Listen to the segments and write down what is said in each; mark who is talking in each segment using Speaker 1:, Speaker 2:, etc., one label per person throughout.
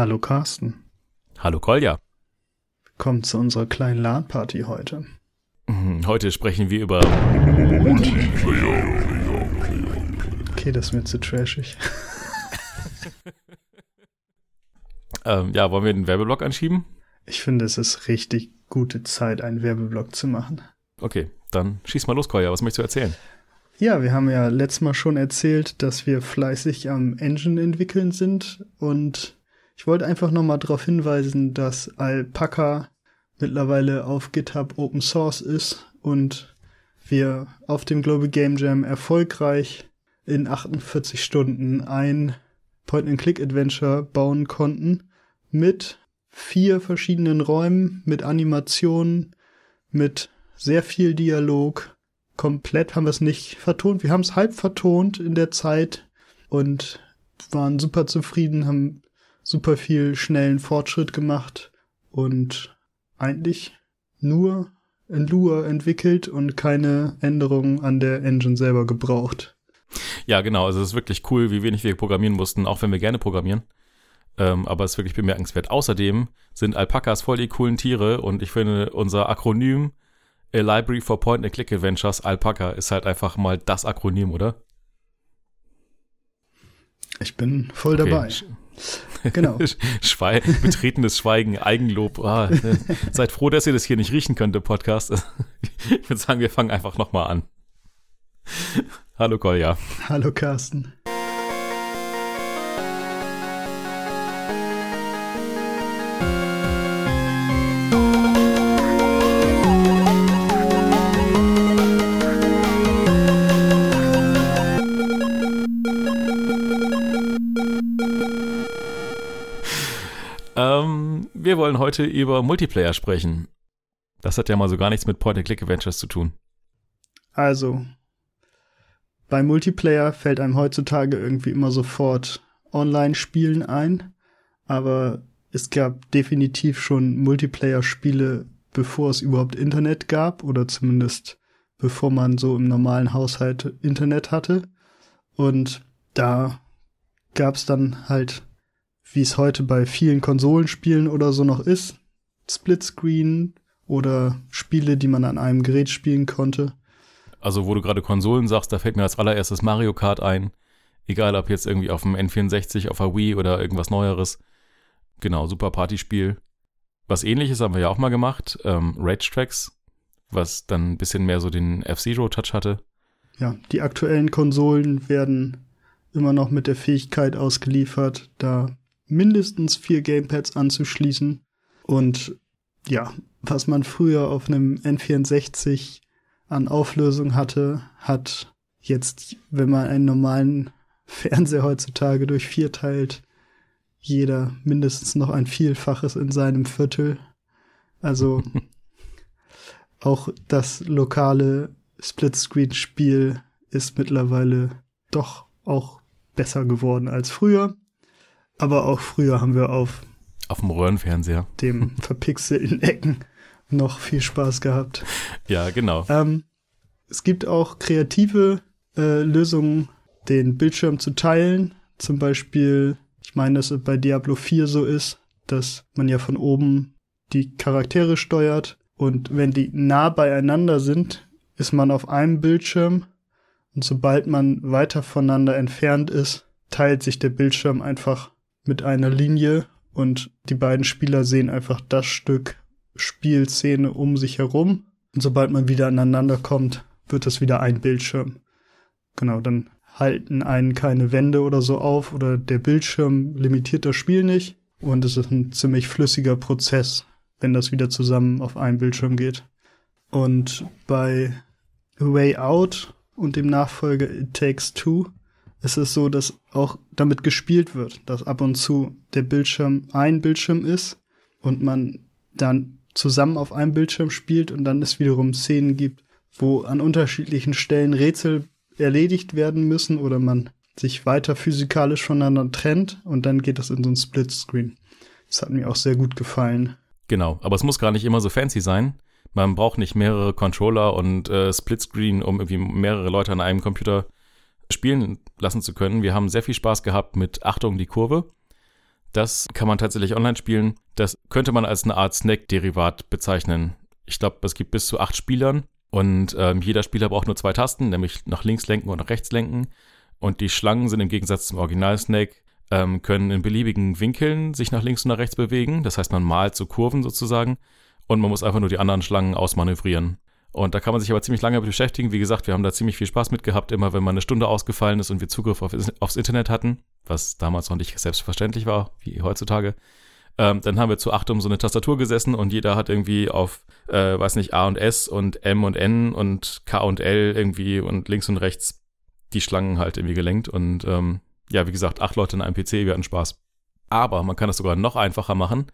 Speaker 1: Hallo Carsten.
Speaker 2: Hallo Kolja.
Speaker 1: Willkommen zu unserer kleinen LAN-Party heute.
Speaker 2: Mhm, Heute sprechen wir über.
Speaker 1: Okay, das ist mir zu trashig.
Speaker 2: Ähm, ja, wollen wir den Werbeblock anschieben?
Speaker 1: Ich finde, es ist richtig gute Zeit, einen Werbeblock zu machen.
Speaker 2: Okay, dann schieß mal los, Kolja. Was möchtest du erzählen?
Speaker 1: Ja, wir haben ja letztes Mal schon erzählt, dass wir fleißig am Engine entwickeln sind und ich wollte einfach nochmal darauf hinweisen, dass Alpaca mittlerweile auf GitHub Open Source ist und wir auf dem Global Game Jam erfolgreich in 48 Stunden ein Point-and-Click-Adventure bauen konnten mit vier verschiedenen Räumen, mit Animationen, mit sehr viel Dialog. Komplett haben wir es nicht vertont. Wir haben es halb vertont in der Zeit und waren super zufrieden, haben super viel schnellen Fortschritt gemacht und eigentlich nur in Lua entwickelt und keine Änderungen an der Engine selber gebraucht.
Speaker 2: Ja, genau. Also es ist wirklich cool, wie wenig wir programmieren mussten, auch wenn wir gerne programmieren. Ähm, aber es ist wirklich bemerkenswert. Außerdem sind Alpakas voll die coolen Tiere und ich finde, unser Akronym A Library for Point-and-Click Adventures, Alpaca, ist halt einfach mal das Akronym, oder?
Speaker 1: Ich bin voll
Speaker 2: Okay.
Speaker 1: dabei. Genau.
Speaker 2: Schwei betretenes Schweigen, Eigenlob. Ah, äh, seid froh, dass ihr das hier nicht riechen könnt im Podcast. Ich würde sagen, wir fangen einfach nochmal an. Hallo Kolja.
Speaker 1: Hallo Carsten.
Speaker 2: Heute über Multiplayer sprechen. Das hat ja mal so gar nichts mit Point-and-Click-Adventures zu tun.
Speaker 1: Also, bei Multiplayer fällt einem heutzutage irgendwie immer sofort Online-Spielen ein, aber es gab definitiv schon Multiplayer-Spiele, bevor es überhaupt Internet gab oder zumindest bevor man so im normalen Haushalt Internet hatte. Und da gab es dann halt, wie es heute bei vielen Konsolenspielen oder so noch ist, Splitscreen oder Spiele, die man an einem Gerät spielen konnte.
Speaker 2: Also, wo du gerade Konsolen sagst, da fällt mir als allererstes Mario Kart ein. Egal, ob jetzt irgendwie auf dem N64, auf der Wii oder irgendwas Neueres. Genau, super Partyspiel. Was ähnliches haben wir ja auch mal gemacht. Ähm, Rage Tracks, was dann ein bisschen mehr so den F-Zero-Touch hatte.
Speaker 1: Ja, die aktuellen Konsolen werden immer noch mit der Fähigkeit ausgeliefert, da mindestens vier Gamepads anzuschließen. Und ja, was man früher auf einem N64 an Auflösung hatte, hat jetzt, wenn man einen normalen Fernseher heutzutage durch vier teilt, jeder mindestens noch ein Vielfaches in seinem Viertel. Also auch das lokale Splitscreen-Spiel ist mittlerweile doch auch besser geworden als früher. Aber auch früher haben wir auf
Speaker 2: Auf dem Röhrenfernseher.
Speaker 1: dem verpixelten Ecken noch viel Spaß gehabt.
Speaker 2: Ja, genau.
Speaker 1: Ähm, es gibt auch kreative äh, Lösungen, den Bildschirm zu teilen. Zum Beispiel, ich meine, dass es bei Diablo 4 so ist, dass man ja von oben die Charaktere steuert und wenn die nah beieinander sind, ist man auf einem Bildschirm und sobald man weiter voneinander entfernt ist, teilt sich der Bildschirm einfach mit einer Linie und die beiden Spieler sehen einfach das Stück Spielszene um sich herum. Und sobald man wieder aneinander kommt, wird das wieder ein Bildschirm. Genau, dann halten einen keine Wände oder so auf oder der Bildschirm limitiert das Spiel nicht. Und es ist ein ziemlich flüssiger Prozess, wenn das wieder zusammen auf einen Bildschirm geht. Und bei A Way Out und dem Nachfolger It Takes Two ist es so, dass auch damit gespielt wird, dass ab und zu der Bildschirm ein Bildschirm ist und man dann zusammen auf einem Bildschirm spielt und dann es wiederum Szenen gibt, wo an unterschiedlichen Stellen Rätsel erledigt werden müssen oder man sich weiter physikalisch voneinander trennt und dann geht das in so ein Splitscreen. Das hat mir auch sehr gut gefallen.
Speaker 2: Genau, aber es muss gar nicht immer so fancy sein. Man braucht nicht mehrere Controller und äh, Splitscreen, um irgendwie mehrere Leute an einem Computer spielen lassen zu können. Wir haben sehr viel Spaß gehabt mit Achtung die Kurve. Das kann man tatsächlich online spielen. Das könnte man als eine Art Snack-Derivat bezeichnen. Ich glaube, es gibt bis zu acht Spielern und ähm, jeder Spieler braucht nur zwei Tasten, nämlich nach links lenken und nach rechts lenken. Und die Schlangen sind im Gegensatz zum Original Snake, ähm, können in beliebigen Winkeln sich nach links und nach rechts bewegen. Das heißt, man malt so Kurven sozusagen und man muss einfach nur die anderen Schlangen ausmanövrieren. Und da kann man sich aber ziemlich lange beschäftigen. Wie gesagt, wir haben da ziemlich viel Spaß mit gehabt, immer wenn mal eine Stunde ausgefallen ist und wir Zugriff auf, aufs Internet hatten, was damals noch nicht selbstverständlich war, wie heutzutage. Ähm, dann haben wir zu acht um so eine Tastatur gesessen und jeder hat irgendwie auf, äh, weiß nicht, A und S und M und N und K und L irgendwie und links und rechts die Schlangen halt irgendwie gelenkt. Und ähm, ja, wie gesagt, acht Leute in einem PC, wir hatten Spaß. Aber man kann es sogar noch einfacher machen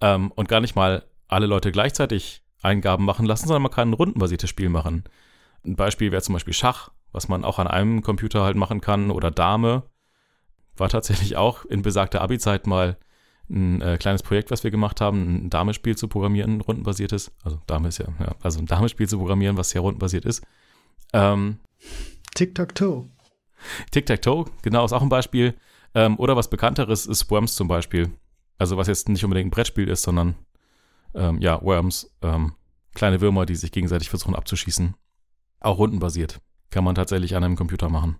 Speaker 2: ähm, und gar nicht mal alle Leute gleichzeitig Eingaben machen lassen, sondern man kann ein rundenbasiertes Spiel machen. Ein Beispiel wäre zum Beispiel Schach, was man auch an einem Computer halt machen kann, oder Dame. War tatsächlich auch in besagter Abi-Zeit mal ein äh, kleines Projekt, was wir gemacht haben, ein Damespiel zu programmieren, ein rundenbasiertes. Also Dame ist ja, ja also ein Damespiel zu programmieren, was sehr rundenbasiert ist. Ähm,
Speaker 1: Tic-Tac-Toe.
Speaker 2: Tic-Tac-Toe, genau, ist auch ein Beispiel. Ähm, oder was bekannteres ist Worms zum Beispiel. Also was jetzt nicht unbedingt ein Brettspiel ist, sondern ähm, ja, Worms, ähm, kleine Würmer, die sich gegenseitig versuchen abzuschießen. Auch rundenbasiert. Kann man tatsächlich an einem Computer machen.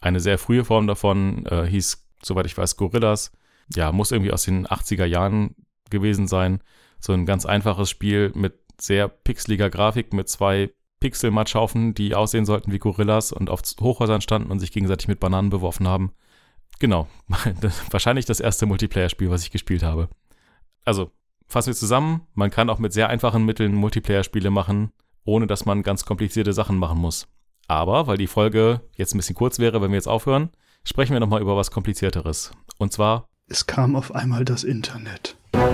Speaker 2: Eine sehr frühe Form davon äh, hieß, soweit ich weiß, Gorillas. Ja, muss irgendwie aus den 80er Jahren gewesen sein. So ein ganz einfaches Spiel mit sehr pixeliger Grafik, mit zwei Pixelmatschhaufen, die aussehen sollten wie Gorillas und auf Hochhäusern standen und sich gegenseitig mit Bananen beworfen haben. Genau, wahrscheinlich das erste Multiplayer-Spiel, was ich gespielt habe. Also fassen wir zusammen, man kann auch mit sehr einfachen Mitteln Multiplayer-Spiele machen, ohne dass man ganz komplizierte Sachen machen muss. Aber, weil die Folge jetzt ein bisschen kurz wäre, wenn wir jetzt aufhören, sprechen wir nochmal über was Komplizierteres. Und zwar.
Speaker 1: Es kam auf einmal das Internet.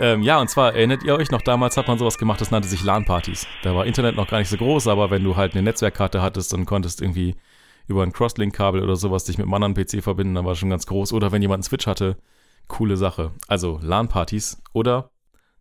Speaker 2: Ähm, ja, und zwar erinnert ihr euch noch, damals hat man sowas gemacht, das nannte sich LAN-Partys. Da war Internet noch gar nicht so groß, aber wenn du halt eine Netzwerkkarte hattest und konntest irgendwie über ein Crosslink-Kabel oder sowas dich mit einem anderen PC verbinden, dann war schon ganz groß. Oder wenn jemand einen Switch hatte, coole Sache. Also LAN-Partys oder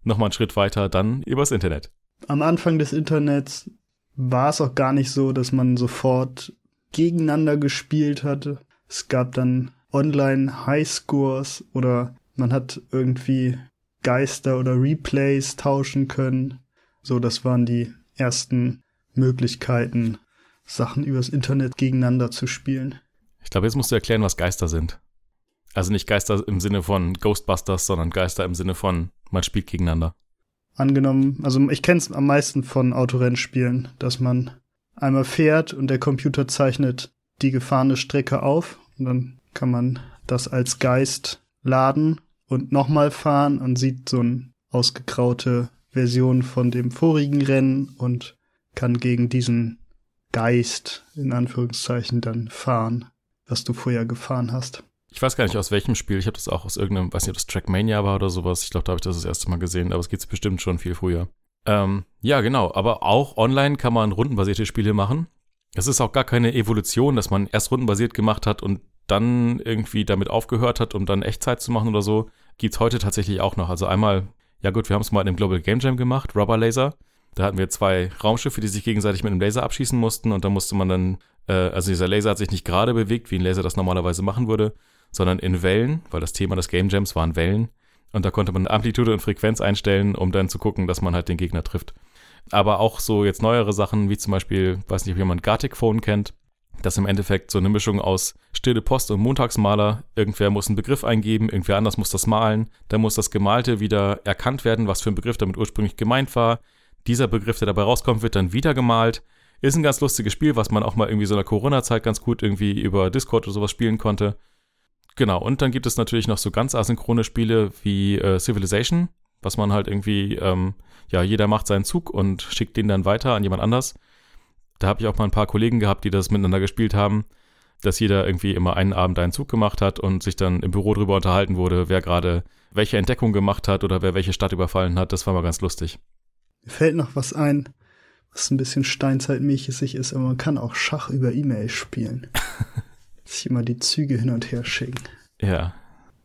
Speaker 2: nochmal einen Schritt weiter, dann übers Internet.
Speaker 1: Am Anfang des Internets war es auch gar nicht so, dass man sofort gegeneinander gespielt hatte. Es gab dann online Highscores oder man hat irgendwie Geister oder Replays tauschen können. So, das waren die ersten Möglichkeiten, Sachen übers Internet gegeneinander zu spielen.
Speaker 2: Ich glaube, jetzt musst du erklären, was Geister sind. Also nicht Geister im Sinne von Ghostbusters, sondern Geister im Sinne von, man spielt gegeneinander.
Speaker 1: Angenommen, also ich kenne es am meisten von Autorennspielen, dass man einmal fährt und der Computer zeichnet die gefahrene Strecke auf und dann kann man das als Geist laden und nochmal fahren und sieht so eine ausgegraute Version von dem vorigen Rennen und kann gegen diesen Geist in Anführungszeichen dann fahren, was du vorher gefahren hast.
Speaker 2: Ich weiß gar nicht aus welchem Spiel. Ich habe das auch aus irgendeinem, weiß nicht, ob das Trackmania war oder sowas. Ich glaube, da habe ich das das erste Mal gesehen, aber es geht bestimmt schon viel früher. Ähm, ja, genau. Aber auch online kann man rundenbasierte Spiele machen. Es ist auch gar keine Evolution, dass man erst rundenbasiert gemacht hat und dann irgendwie damit aufgehört hat, um dann Echtzeit zu machen oder so. Gibt es heute tatsächlich auch noch. Also einmal, ja gut, wir haben es mal in einem Global Game Jam gemacht, Rubber Laser. Da hatten wir zwei Raumschiffe, die sich gegenseitig mit einem Laser abschießen mussten und da musste man dann, äh, also dieser Laser hat sich nicht gerade bewegt, wie ein Laser das normalerweise machen würde, sondern in Wellen, weil das Thema des Game Jams waren Wellen. Und da konnte man Amplitude und Frequenz einstellen, um dann zu gucken, dass man halt den Gegner trifft. Aber auch so jetzt neuere Sachen, wie zum Beispiel, weiß nicht, ob jemand Gartic Phone kennt, das im Endeffekt so eine Mischung aus Stille Post und Montagsmaler. Irgendwer muss einen Begriff eingeben, irgendwer anders muss das malen. Dann muss das Gemalte wieder erkannt werden, was für ein Begriff damit ursprünglich gemeint war. Dieser Begriff, der dabei rauskommt, wird dann wieder gemalt. Ist ein ganz lustiges Spiel, was man auch mal irgendwie so in der Corona-Zeit ganz gut irgendwie über Discord oder sowas spielen konnte. Genau, und dann gibt es natürlich noch so ganz asynchrone Spiele wie äh, Civilization, was man halt irgendwie, ähm, ja, jeder macht seinen Zug und schickt den dann weiter an jemand anders. Da habe ich auch mal ein paar Kollegen gehabt, die das miteinander gespielt haben, dass jeder irgendwie immer einen Abend einen Zug gemacht hat und sich dann im Büro drüber unterhalten wurde, wer gerade welche Entdeckung gemacht hat oder wer welche Stadt überfallen hat. Das war mal ganz lustig.
Speaker 1: Mir fällt noch was ein, was ein bisschen steinzeitmäßig ist, aber man kann auch Schach über E-Mail spielen. Sich immer die Züge hin und her schicken.
Speaker 2: Ja.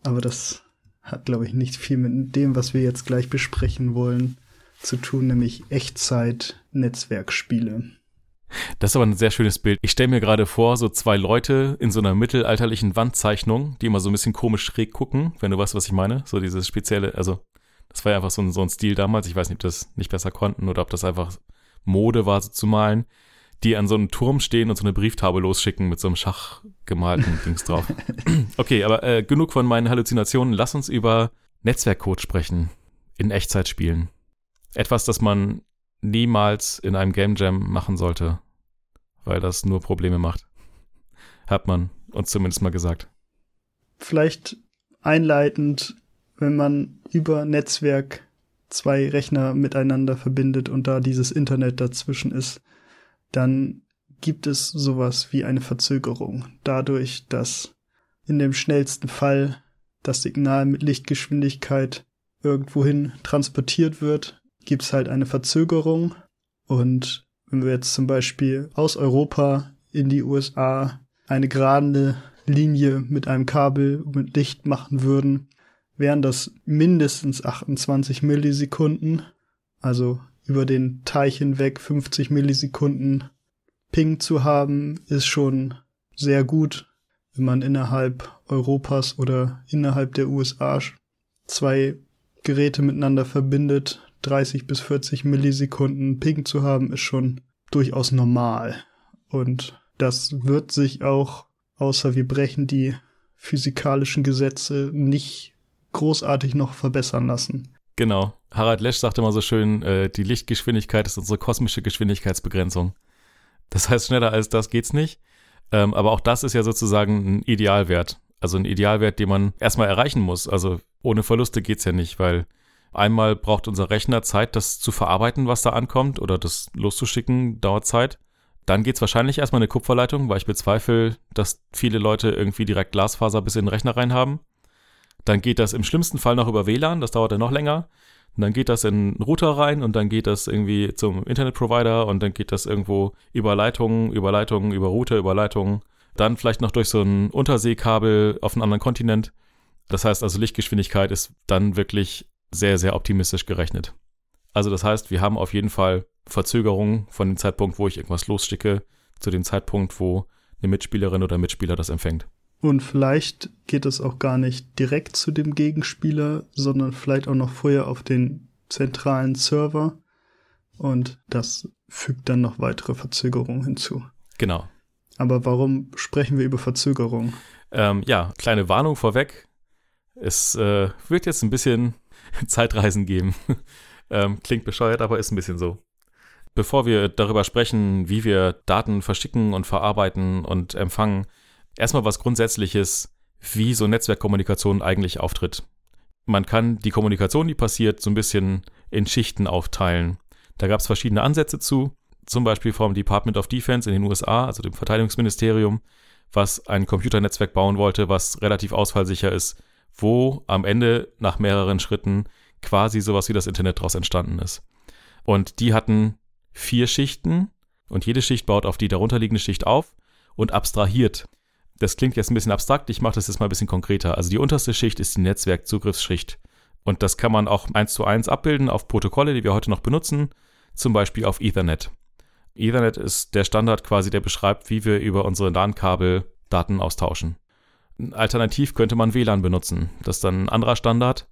Speaker 1: Aber das hat, glaube ich, nicht viel mit dem, was wir jetzt gleich besprechen wollen, zu tun, nämlich Echtzeit-Netzwerkspiele.
Speaker 2: Das ist aber ein sehr schönes Bild. Ich stelle mir gerade vor, so zwei Leute in so einer mittelalterlichen Wandzeichnung, die immer so ein bisschen komisch schräg gucken, wenn du weißt, was ich meine. So dieses spezielle, also das war ja einfach so ein, so ein Stil damals. Ich weiß nicht, ob das nicht besser konnten oder ob das einfach Mode war, so zu malen, die an so einem Turm stehen und so eine Brieftafel losschicken mit so einem schachgemalten Dings drauf. Okay, aber äh, genug von meinen Halluzinationen. Lass uns über Netzwerkcode sprechen in Echtzeitspielen. Etwas, das man niemals in einem Game Jam machen sollte, weil das nur Probleme macht. Hat man uns zumindest mal gesagt.
Speaker 1: Vielleicht einleitend, wenn man über Netzwerk zwei Rechner miteinander verbindet und da dieses Internet dazwischen ist, dann gibt es sowas wie eine Verzögerung. Dadurch, dass in dem schnellsten Fall das Signal mit Lichtgeschwindigkeit irgendwohin transportiert wird, gibt es halt eine Verzögerung. Und wenn wir jetzt zum Beispiel aus Europa in die USA eine gerade Linie mit einem Kabel mit Licht machen würden, wären das mindestens 28 Millisekunden. Also über den Teich hinweg 50 Millisekunden Ping zu haben, ist schon sehr gut, wenn man innerhalb Europas oder innerhalb der USA zwei Geräte miteinander verbindet, 30 bis 40 Millisekunden Ping zu haben, ist schon durchaus normal. Und das wird sich auch, außer wir brechen die physikalischen Gesetze, nicht großartig noch verbessern lassen.
Speaker 2: Genau. Harald Lesch sagt immer so schön, äh, die Lichtgeschwindigkeit ist unsere kosmische Geschwindigkeitsbegrenzung. Das heißt, schneller als das geht's nicht. Ähm, aber auch das ist ja sozusagen ein Idealwert. Also ein Idealwert, den man erstmal erreichen muss. Also ohne Verluste geht's ja nicht, weil einmal braucht unser Rechner Zeit, das zu verarbeiten, was da ankommt, oder das loszuschicken, dauert Zeit. Dann geht's wahrscheinlich erstmal eine Kupferleitung, weil ich bezweifle, dass viele Leute irgendwie direkt Glasfaser bis in den Rechner rein haben. Dann geht das im schlimmsten Fall noch über WLAN, das dauert dann noch länger. Und dann geht das in einen Router rein und dann geht das irgendwie zum Internetprovider und dann geht das irgendwo über Leitungen, über Leitungen, über Router, über Leitungen. Dann vielleicht noch durch so ein Unterseekabel auf einen anderen Kontinent. Das heißt also, Lichtgeschwindigkeit ist dann wirklich sehr, sehr optimistisch gerechnet. Also das heißt, wir haben auf jeden Fall Verzögerungen von dem Zeitpunkt, wo ich irgendwas losschicke, zu dem Zeitpunkt, wo eine Mitspielerin oder Mitspieler das empfängt.
Speaker 1: Und vielleicht geht es auch gar nicht direkt zu dem Gegenspieler, sondern vielleicht auch noch vorher auf den zentralen Server. Und das fügt dann noch weitere Verzögerungen hinzu.
Speaker 2: Genau.
Speaker 1: Aber warum sprechen wir über Verzögerung?
Speaker 2: Ähm, ja, kleine Warnung vorweg. Es äh, wird jetzt ein bisschen Zeitreisen geben. ähm, klingt bescheuert, aber ist ein bisschen so. Bevor wir darüber sprechen, wie wir Daten verschicken und verarbeiten und empfangen, Erstmal was Grundsätzliches, wie so Netzwerkkommunikation eigentlich auftritt. Man kann die Kommunikation, die passiert, so ein bisschen in Schichten aufteilen. Da gab es verschiedene Ansätze zu, zum Beispiel vom Department of Defense in den USA, also dem Verteidigungsministerium, was ein Computernetzwerk bauen wollte, was relativ ausfallsicher ist, wo am Ende nach mehreren Schritten quasi sowas wie das Internet daraus entstanden ist. Und die hatten vier Schichten und jede Schicht baut auf die darunterliegende Schicht auf und abstrahiert das klingt jetzt ein bisschen abstrakt, ich mache das jetzt mal ein bisschen konkreter. Also die unterste Schicht ist die Netzwerkzugriffsschicht. Und das kann man auch eins zu eins abbilden auf Protokolle, die wir heute noch benutzen, zum Beispiel auf Ethernet. Ethernet ist der Standard quasi, der beschreibt, wie wir über unsere LAN-Kabel Daten austauschen. Alternativ könnte man WLAN benutzen. Das ist dann ein anderer Standard.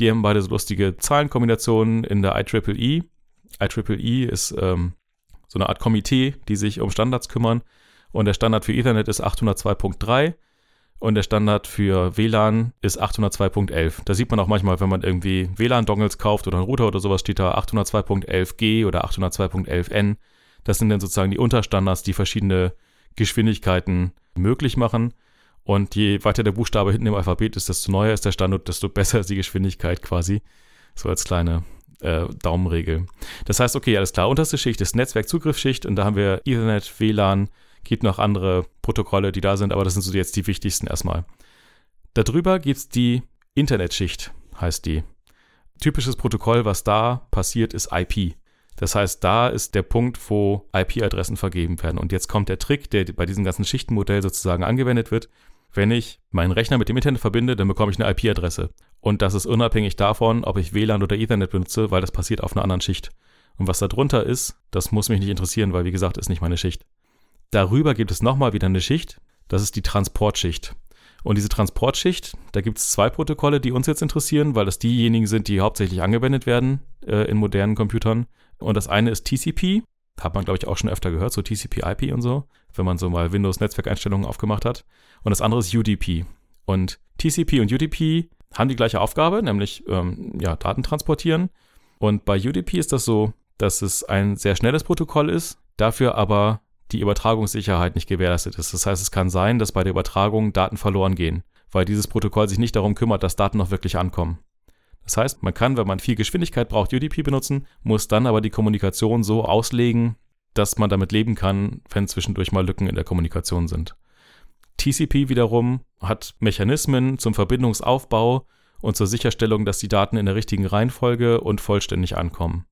Speaker 2: Die haben beide so lustige Zahlenkombinationen in der IEEE. IEEE ist ähm, so eine Art Komitee, die sich um Standards kümmern. Und der Standard für Ethernet ist 802.3 und der Standard für WLAN ist 802.11. Da sieht man auch manchmal, wenn man irgendwie WLAN-Dongles kauft oder einen Router oder sowas, steht da 802.11g oder 802.11n. Das sind dann sozusagen die Unterstandards, die verschiedene Geschwindigkeiten möglich machen. Und je weiter der Buchstabe hinten im Alphabet ist, desto neuer ist der Standard, desto besser ist die Geschwindigkeit quasi. So als kleine äh, Daumenregel. Das heißt, okay, alles klar, unterste Schicht ist Netzwerkzugriffsschicht und da haben wir Ethernet, WLAN, Gibt noch andere Protokolle, die da sind, aber das sind so jetzt die wichtigsten erstmal. Darüber gibt es die Internetschicht, heißt die. Typisches Protokoll, was da passiert, ist IP. Das heißt, da ist der Punkt, wo IP-Adressen vergeben werden. Und jetzt kommt der Trick, der bei diesem ganzen Schichtenmodell sozusagen angewendet wird. Wenn ich meinen Rechner mit dem Internet verbinde, dann bekomme ich eine IP-Adresse. Und das ist unabhängig davon, ob ich WLAN oder Ethernet benutze, weil das passiert auf einer anderen Schicht. Und was da drunter ist, das muss mich nicht interessieren, weil wie gesagt, ist nicht meine Schicht. Darüber gibt es nochmal wieder eine Schicht, das ist die Transportschicht. Und diese Transportschicht, da gibt es zwei Protokolle, die uns jetzt interessieren, weil das diejenigen sind, die hauptsächlich angewendet werden äh, in modernen Computern. Und das eine ist TCP, hat man glaube ich auch schon öfter gehört, so TCP/IP und so, wenn man so mal Windows-Netzwerkeinstellungen aufgemacht hat. Und das andere ist UDP. Und TCP und UDP haben die gleiche Aufgabe, nämlich ähm, ja, Daten transportieren. Und bei UDP ist das so, dass es ein sehr schnelles Protokoll ist, dafür aber die Übertragungssicherheit nicht gewährleistet ist. Das heißt, es kann sein, dass bei der Übertragung Daten verloren gehen, weil dieses Protokoll sich nicht darum kümmert, dass Daten noch wirklich ankommen. Das heißt, man kann, wenn man viel Geschwindigkeit braucht, UDP benutzen, muss dann aber die Kommunikation so auslegen, dass man damit leben kann, wenn zwischendurch mal Lücken in der Kommunikation sind. TCP wiederum hat Mechanismen zum Verbindungsaufbau und zur Sicherstellung, dass die Daten in der richtigen Reihenfolge und vollständig ankommen.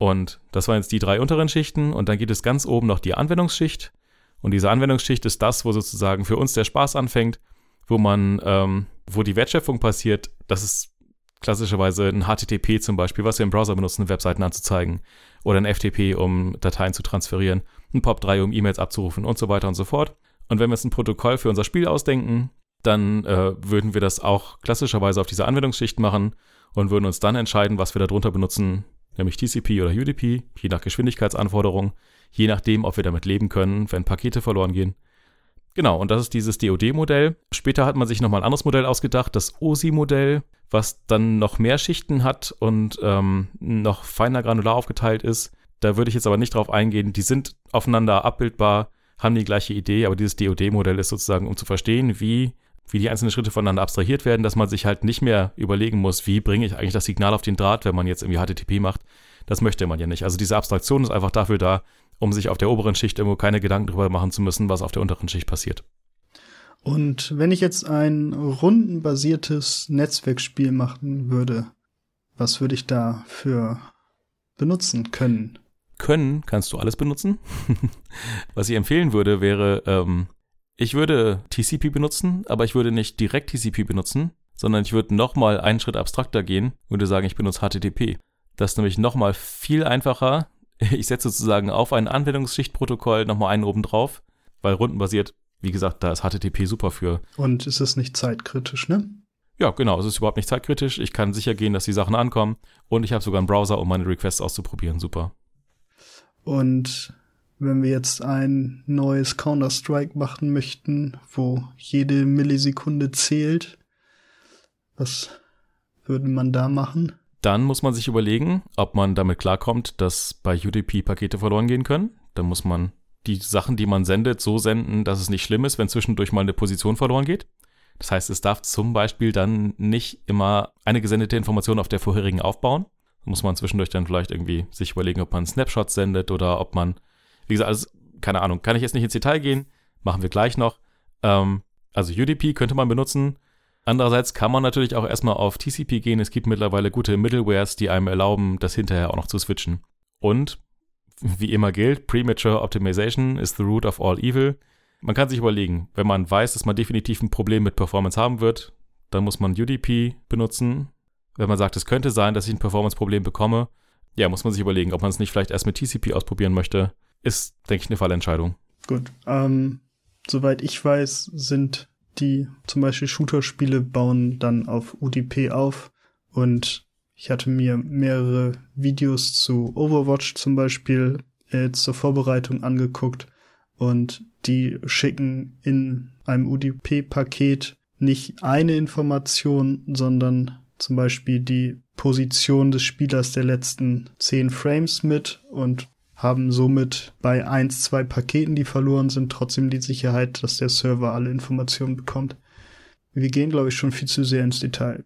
Speaker 2: Und das waren jetzt die drei unteren Schichten und dann gibt es ganz oben noch die Anwendungsschicht. Und diese Anwendungsschicht ist das, wo sozusagen für uns der Spaß anfängt, wo man, ähm, wo die Wertschöpfung passiert. Das ist klassischerweise ein HTTP zum Beispiel, was wir im Browser benutzen, Webseiten anzuzeigen. Oder ein FTP, um Dateien zu transferieren. Ein POP3, um E-Mails abzurufen und so weiter und so fort. Und wenn wir uns ein Protokoll für unser Spiel ausdenken, dann äh, würden wir das auch klassischerweise auf diese Anwendungsschicht machen und würden uns dann entscheiden, was wir darunter benutzen, nämlich TCP oder UDP, je nach Geschwindigkeitsanforderung, je nachdem, ob wir damit leben können, wenn Pakete verloren gehen. Genau, und das ist dieses DoD-Modell. Später hat man sich nochmal ein anderes Modell ausgedacht, das OSI-Modell, was dann noch mehr Schichten hat und ähm, noch feiner granular aufgeteilt ist. Da würde ich jetzt aber nicht drauf eingehen. Die sind aufeinander abbildbar, haben die gleiche Idee, aber dieses DoD-Modell ist sozusagen, um zu verstehen, wie wie die einzelnen Schritte voneinander abstrahiert werden, dass man sich halt nicht mehr überlegen muss, wie bringe ich eigentlich das Signal auf den Draht, wenn man jetzt irgendwie HTTP macht. Das möchte man ja nicht. Also diese Abstraktion ist einfach dafür da, um sich auf der oberen Schicht irgendwo keine Gedanken darüber machen zu müssen, was auf der unteren Schicht passiert.
Speaker 1: Und wenn ich jetzt ein rundenbasiertes Netzwerkspiel machen würde, was würde ich da für benutzen können?
Speaker 2: Können kannst du alles benutzen. was ich empfehlen würde, wäre ähm, ich würde TCP benutzen, aber ich würde nicht direkt TCP benutzen, sondern ich würde nochmal einen Schritt abstrakter gehen und würde sagen, ich benutze HTTP. Das ist nämlich nochmal viel einfacher. Ich setze sozusagen auf ein Anwendungsschichtprotokoll nochmal einen oben drauf, weil rundenbasiert, wie gesagt, da ist HTTP super für.
Speaker 1: Und ist es nicht zeitkritisch, ne?
Speaker 2: Ja, genau, es ist überhaupt nicht zeitkritisch. Ich kann sicher gehen, dass die Sachen ankommen und ich habe sogar einen Browser, um meine Requests auszuprobieren. Super.
Speaker 1: Und wenn wir jetzt ein neues Counter-Strike machen möchten, wo jede Millisekunde zählt, was würde man da machen?
Speaker 2: Dann muss man sich überlegen, ob man damit klarkommt, dass bei UDP Pakete verloren gehen können. Dann muss man die Sachen, die man sendet, so senden, dass es nicht schlimm ist, wenn zwischendurch mal eine Position verloren geht. Das heißt, es darf zum Beispiel dann nicht immer eine gesendete Information auf der vorherigen aufbauen. Da muss man zwischendurch dann vielleicht irgendwie sich überlegen, ob man Snapshots sendet oder ob man wie gesagt, also, keine Ahnung, kann ich jetzt nicht ins Detail gehen, machen wir gleich noch. Ähm, also UDP könnte man benutzen. Andererseits kann man natürlich auch erstmal auf TCP gehen. Es gibt mittlerweile gute Middlewares, die einem erlauben, das hinterher auch noch zu switchen. Und wie immer gilt, Premature Optimization is the root of all evil. Man kann sich überlegen, wenn man weiß, dass man definitiv ein Problem mit Performance haben wird, dann muss man UDP benutzen. Wenn man sagt, es könnte sein, dass ich ein Performance-Problem bekomme, ja, muss man sich überlegen, ob man es nicht vielleicht erst mit TCP ausprobieren möchte ist, denke ich, eine Fallentscheidung.
Speaker 1: Gut. Ähm, soweit ich weiß, sind die zum Beispiel Shooter-Spiele bauen dann auf UDP auf und ich hatte mir mehrere Videos zu Overwatch zum Beispiel äh, zur Vorbereitung angeguckt und die schicken in einem UDP-Paket nicht eine Information, sondern zum Beispiel die Position des Spielers der letzten zehn Frames mit und haben somit bei eins, zwei Paketen, die verloren sind, trotzdem die Sicherheit, dass der Server alle Informationen bekommt. Wir gehen, glaube ich, schon viel zu sehr ins Detail.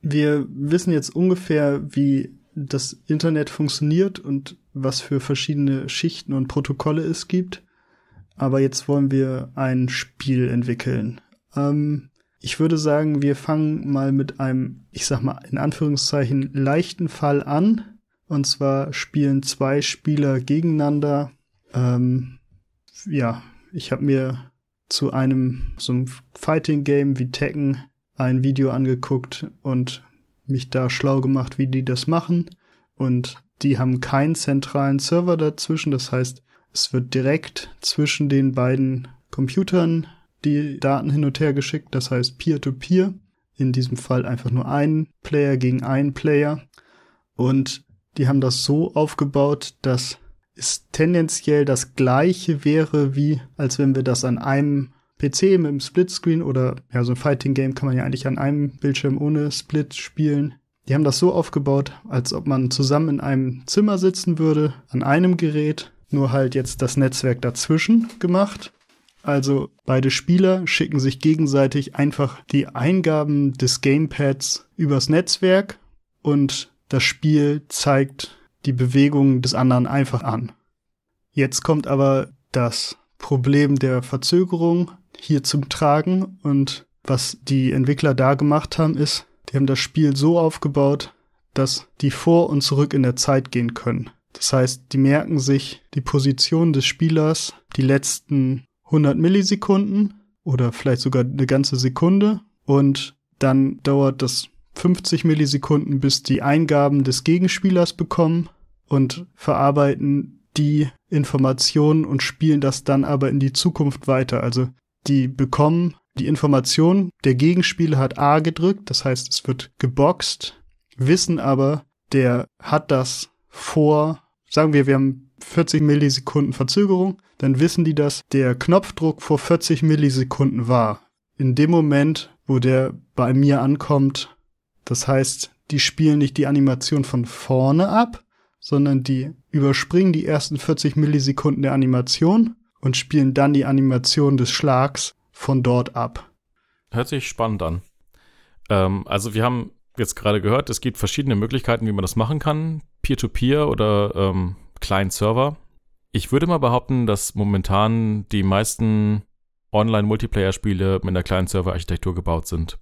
Speaker 1: Wir wissen jetzt ungefähr, wie das Internet funktioniert und was für verschiedene Schichten und Protokolle es gibt. Aber jetzt wollen wir ein Spiel entwickeln. Ähm, ich würde sagen, wir fangen mal mit einem, ich sag mal, in Anführungszeichen leichten Fall an und zwar spielen zwei Spieler gegeneinander. Ähm, ja, ich habe mir zu einem so einem Fighting Game wie Tekken ein Video angeguckt und mich da schlau gemacht, wie die das machen. Und die haben keinen zentralen Server dazwischen. Das heißt, es wird direkt zwischen den beiden Computern die Daten hin und her geschickt. Das heißt Peer-to-Peer. -Peer. In diesem Fall einfach nur ein Player gegen einen Player. Und die haben das so aufgebaut, dass es tendenziell das gleiche wäre, wie als wenn wir das an einem PC mit einem Splitscreen oder ja, so ein Fighting Game kann man ja eigentlich an einem Bildschirm ohne Split spielen. Die haben das so aufgebaut, als ob man zusammen in einem Zimmer sitzen würde, an einem Gerät, nur halt jetzt das Netzwerk dazwischen gemacht. Also beide Spieler schicken sich gegenseitig einfach die Eingaben des Gamepads übers Netzwerk und das Spiel zeigt die Bewegungen des anderen einfach an. Jetzt kommt aber das Problem der Verzögerung hier zum Tragen und was die Entwickler da gemacht haben, ist, die haben das Spiel so aufgebaut, dass die vor und zurück in der Zeit gehen können. Das heißt, die merken sich die Position des Spielers die letzten 100 Millisekunden oder vielleicht sogar eine ganze Sekunde und dann dauert das 50 Millisekunden, bis die Eingaben des Gegenspielers bekommen und verarbeiten die Informationen und spielen das dann aber in die Zukunft weiter. Also die bekommen die Information, der Gegenspieler hat A gedrückt, das heißt, es wird geboxt, wissen aber, der hat das vor, sagen wir, wir haben 40 Millisekunden Verzögerung, dann wissen die, dass der Knopfdruck vor 40 Millisekunden war. In dem Moment, wo der bei mir ankommt, das heißt, die spielen nicht die Animation von vorne ab, sondern die überspringen die ersten 40 Millisekunden der Animation und spielen dann die Animation des Schlags von dort ab.
Speaker 2: Hört sich spannend an. Ähm, also wir haben jetzt gerade gehört, es gibt verschiedene Möglichkeiten, wie man das machen kann. Peer-to-Peer -Peer oder ähm, Client-Server. Ich würde mal behaupten, dass momentan die meisten Online-Multiplayer-Spiele mit einer Client-Server-Architektur gebaut sind.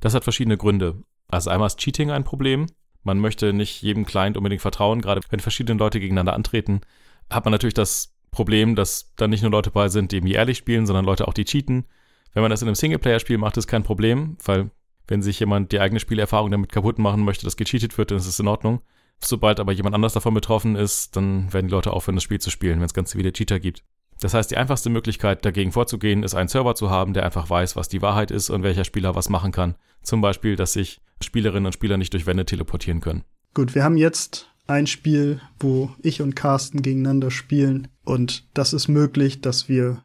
Speaker 2: Das hat verschiedene Gründe. Also einmal ist Cheating ein Problem. Man möchte nicht jedem Client unbedingt vertrauen, gerade wenn verschiedene Leute gegeneinander antreten, hat man natürlich das Problem, dass da nicht nur Leute bei sind, die irgendwie ehrlich spielen, sondern Leute auch, die cheaten. Wenn man das in einem Singleplayer-Spiel macht, ist kein Problem, weil wenn sich jemand die eigene Spielerfahrung damit kaputt machen möchte, dass gecheatet wird, dann ist es in Ordnung. Sobald aber jemand anders davon betroffen ist, dann werden die Leute aufhören, das Spiel zu spielen, wenn es ganz viele Cheater gibt. Das heißt, die einfachste Möglichkeit dagegen vorzugehen, ist einen Server zu haben, der einfach weiß, was die Wahrheit ist und welcher Spieler was machen kann. Zum Beispiel, dass sich Spielerinnen und Spieler nicht durch Wände teleportieren können.
Speaker 1: Gut, wir haben jetzt ein Spiel, wo ich und Carsten gegeneinander spielen und das ist möglich, dass wir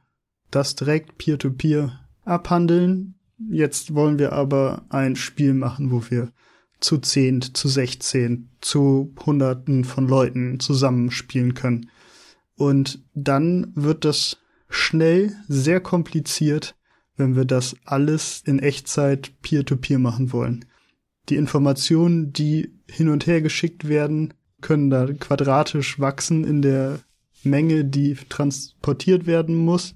Speaker 1: das direkt peer-to-peer -peer abhandeln. Jetzt wollen wir aber ein Spiel machen, wo wir zu 10, zu 16, zu Hunderten von Leuten zusammenspielen können. Und dann wird das schnell sehr kompliziert, wenn wir das alles in Echtzeit peer-to-peer -peer machen wollen. Die Informationen, die hin und her geschickt werden, können da quadratisch wachsen in der Menge, die transportiert werden muss.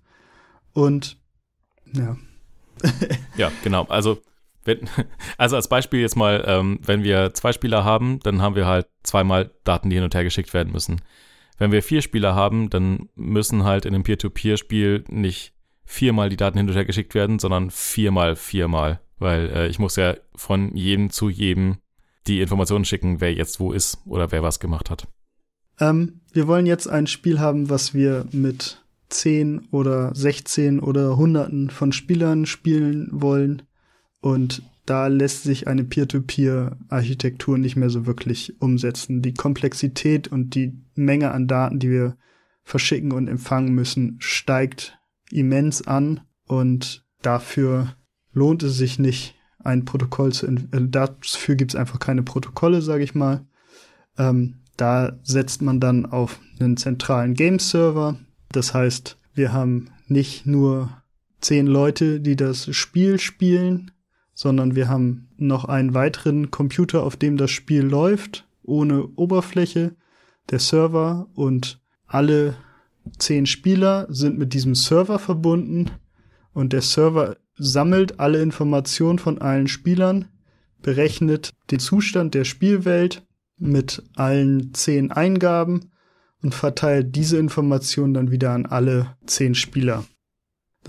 Speaker 1: Und ja.
Speaker 2: ja, genau. Also, wenn, also als Beispiel jetzt mal, ähm, wenn wir zwei Spieler haben, dann haben wir halt zweimal Daten, die hin und her geschickt werden müssen. Wenn wir vier Spieler haben, dann müssen halt in einem Peer-to-Peer-Spiel nicht viermal die Daten hin und her geschickt werden, sondern viermal viermal. Weil äh, ich muss ja von jedem zu jedem die Informationen schicken, wer jetzt wo ist oder wer was gemacht hat.
Speaker 1: Ähm, wir wollen jetzt ein Spiel haben, was wir mit 10 oder 16 oder Hunderten von Spielern spielen wollen. Und da lässt sich eine Peer-to-Peer-Architektur nicht mehr so wirklich umsetzen. Die Komplexität und die Menge an Daten, die wir verschicken und empfangen müssen, steigt immens an und dafür lohnt es sich nicht, ein Protokoll zu entwickeln. Äh, dafür gibt es einfach keine Protokolle, sage ich mal. Ähm, da setzt man dann auf einen zentralen Game-Server. Das heißt, wir haben nicht nur zehn Leute, die das Spiel spielen, sondern wir haben noch einen weiteren Computer, auf dem das Spiel läuft, ohne Oberfläche, der Server und alle zehn Spieler sind mit diesem Server verbunden und der Server sammelt alle Informationen von allen Spielern, berechnet den Zustand der Spielwelt mit allen zehn Eingaben und verteilt diese Informationen dann wieder an alle zehn Spieler.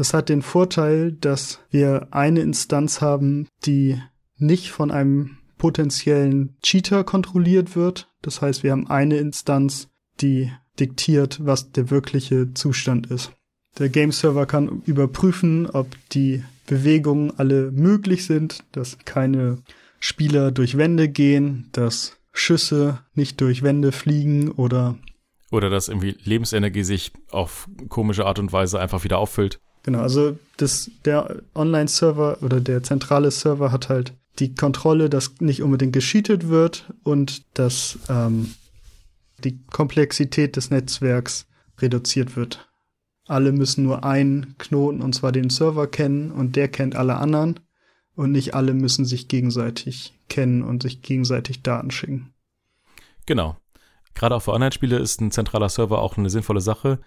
Speaker 1: Das hat den Vorteil, dass wir eine Instanz haben, die nicht von einem potenziellen Cheater kontrolliert wird. Das heißt, wir haben eine Instanz, die diktiert, was der wirkliche Zustand ist. Der Game Server kann überprüfen, ob die Bewegungen alle möglich sind, dass keine Spieler durch Wände gehen, dass Schüsse nicht durch Wände fliegen oder
Speaker 2: oder dass irgendwie Lebensenergie sich auf komische Art und Weise einfach wieder auffüllt.
Speaker 1: Genau, also das, der Online-Server oder der zentrale Server hat halt die Kontrolle, dass nicht unbedingt gescheatet wird und dass ähm, die Komplexität des Netzwerks reduziert wird. Alle müssen nur einen Knoten, und zwar den Server kennen, und der kennt alle anderen. Und nicht alle müssen sich gegenseitig kennen und sich gegenseitig Daten schicken.
Speaker 2: Genau. Gerade auch für Online-Spiele ist ein zentraler Server auch eine sinnvolle Sache,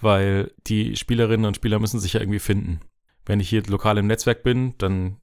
Speaker 2: weil die Spielerinnen und Spieler müssen sich ja irgendwie finden. Wenn ich hier lokal im Netzwerk bin, dann,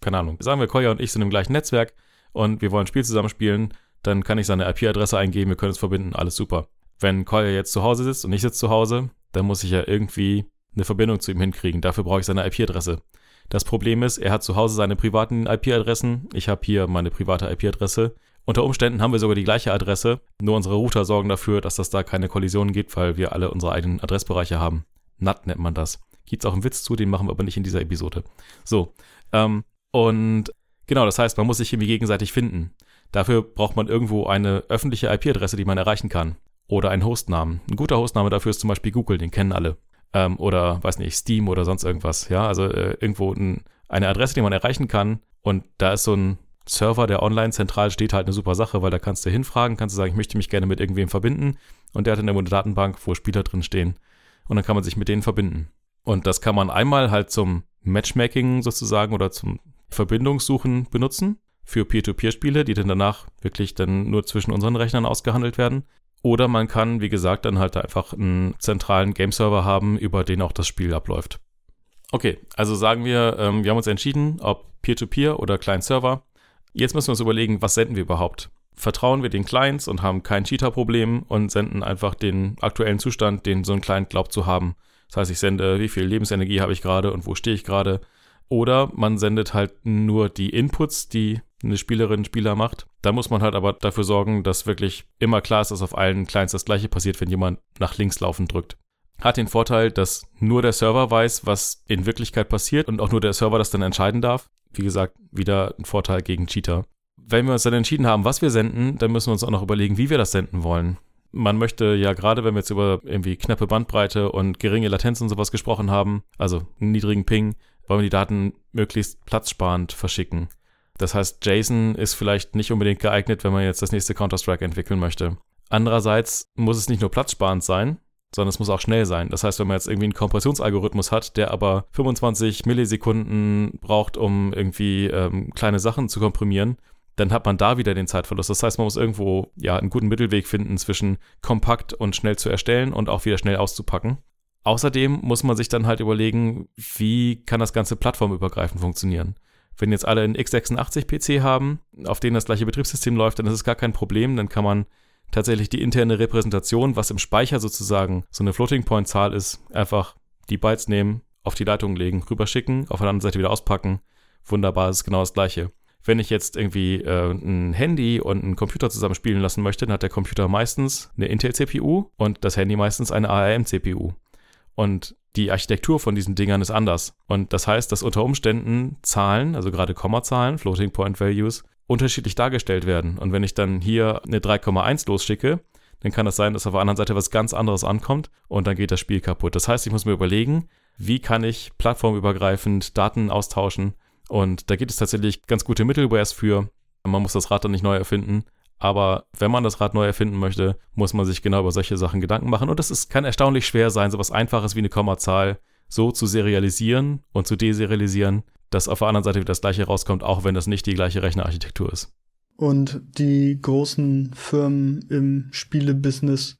Speaker 2: keine Ahnung, sagen wir, Koya und ich sind im gleichen Netzwerk und wir wollen ein Spiel zusammenspielen, dann kann ich seine IP-Adresse eingeben, wir können es verbinden, alles super. Wenn Koya jetzt zu Hause sitzt und ich sitze zu Hause, dann muss ich ja irgendwie eine Verbindung zu ihm hinkriegen. Dafür brauche ich seine IP-Adresse. Das Problem ist, er hat zu Hause seine privaten IP-Adressen, ich habe hier meine private IP-Adresse. Unter Umständen haben wir sogar die gleiche Adresse, nur unsere Router sorgen dafür, dass das da keine Kollisionen gibt, weil wir alle unsere eigenen Adressbereiche haben. NAT nennt man das. Gibt's auch einen Witz zu, den machen wir aber nicht in dieser Episode. So, ähm, und genau, das heißt, man muss sich irgendwie gegenseitig finden. Dafür braucht man irgendwo eine öffentliche IP-Adresse, die man erreichen kann. Oder einen Hostnamen. Ein guter Hostname dafür ist zum Beispiel Google, den kennen alle. Ähm, oder, weiß nicht, Steam oder sonst irgendwas. Ja, also äh, irgendwo ein, eine Adresse, die man erreichen kann. Und da ist so ein Server, der online zentral steht, halt eine super Sache, weil da kannst du hinfragen, kannst du sagen, ich möchte mich gerne mit irgendwem verbinden. Und der hat irgendwo eine Datenbank, wo Spieler drin stehen. Und dann kann man sich mit denen verbinden. Und das kann man einmal halt zum Matchmaking sozusagen oder zum Verbindungssuchen benutzen für Peer-to-Peer-Spiele, die dann danach wirklich dann nur zwischen unseren Rechnern ausgehandelt werden. Oder man kann, wie gesagt, dann halt einfach einen zentralen Game-Server haben, über den auch das Spiel abläuft. Okay, also sagen wir, ähm, wir haben uns entschieden, ob Peer-to-Peer -Peer oder Client-Server. Jetzt müssen wir uns überlegen, was senden wir überhaupt? Vertrauen wir den Clients und haben kein Cheater-Problem und senden einfach den aktuellen Zustand, den so ein Client glaubt zu haben. Das heißt, ich sende, wie viel Lebensenergie habe ich gerade und wo stehe ich gerade. Oder man sendet halt nur die Inputs, die eine Spielerin, Spieler macht. Da muss man halt aber dafür sorgen, dass wirklich immer klar ist, dass auf allen Clients das gleiche passiert, wenn jemand nach links laufen drückt. Hat den Vorteil, dass nur der Server weiß, was in Wirklichkeit passiert und auch nur der Server das dann entscheiden darf. Wie gesagt, wieder ein Vorteil gegen Cheater. Wenn wir uns dann entschieden haben, was wir senden, dann müssen wir uns auch noch überlegen, wie wir das senden wollen. Man möchte ja gerade, wenn wir jetzt über irgendwie knappe Bandbreite und geringe Latenz und sowas gesprochen haben, also einen niedrigen Ping, wollen wir die Daten möglichst platzsparend verschicken. Das heißt, JSON ist vielleicht nicht unbedingt geeignet, wenn man jetzt das nächste Counter-Strike entwickeln möchte. Andererseits muss es nicht nur platzsparend sein, sondern es muss auch schnell sein. Das heißt, wenn man jetzt irgendwie einen Kompressionsalgorithmus hat, der aber 25 Millisekunden braucht, um irgendwie ähm, kleine Sachen zu komprimieren, dann hat man da wieder den Zeitverlust. Das heißt, man muss irgendwo ja einen guten Mittelweg finden zwischen kompakt und schnell zu erstellen und auch wieder schnell auszupacken. Außerdem muss man sich dann halt überlegen, wie kann das Ganze plattformübergreifend funktionieren. Wenn jetzt alle einen x86-PC haben, auf denen das gleiche Betriebssystem läuft, dann ist es gar kein Problem. Dann kann man tatsächlich die interne Repräsentation, was im Speicher sozusagen so eine Floating-Point-Zahl ist, einfach die Bytes nehmen, auf die Leitung legen, rüberschicken, auf der anderen Seite wieder auspacken. Wunderbar, ist genau das gleiche. Wenn ich jetzt irgendwie äh, ein Handy und einen Computer zusammen spielen lassen möchte, dann hat der Computer meistens eine Intel-CPU und das Handy meistens eine ARM-CPU. Und die Architektur von diesen Dingern ist anders. Und das heißt, dass unter Umständen Zahlen, also gerade Kommazahlen, Floating Point Values, unterschiedlich dargestellt werden. Und wenn ich dann hier eine 3,1 losschicke, dann kann das sein, dass auf der anderen Seite was ganz anderes ankommt und dann geht das Spiel kaputt. Das heißt, ich muss mir überlegen, wie kann ich plattformübergreifend Daten austauschen. Und da gibt es tatsächlich ganz gute Middlewares für. Man muss das Rad dann nicht neu erfinden. Aber wenn man das Rad neu erfinden möchte, muss man sich genau über solche Sachen Gedanken machen. Und es kann erstaunlich schwer sein, so was Einfaches wie eine Kommazahl so zu serialisieren und zu deserialisieren, dass auf der anderen Seite das gleiche rauskommt, auch wenn das nicht die gleiche Rechnerarchitektur ist.
Speaker 1: Und die großen Firmen im Spielebusiness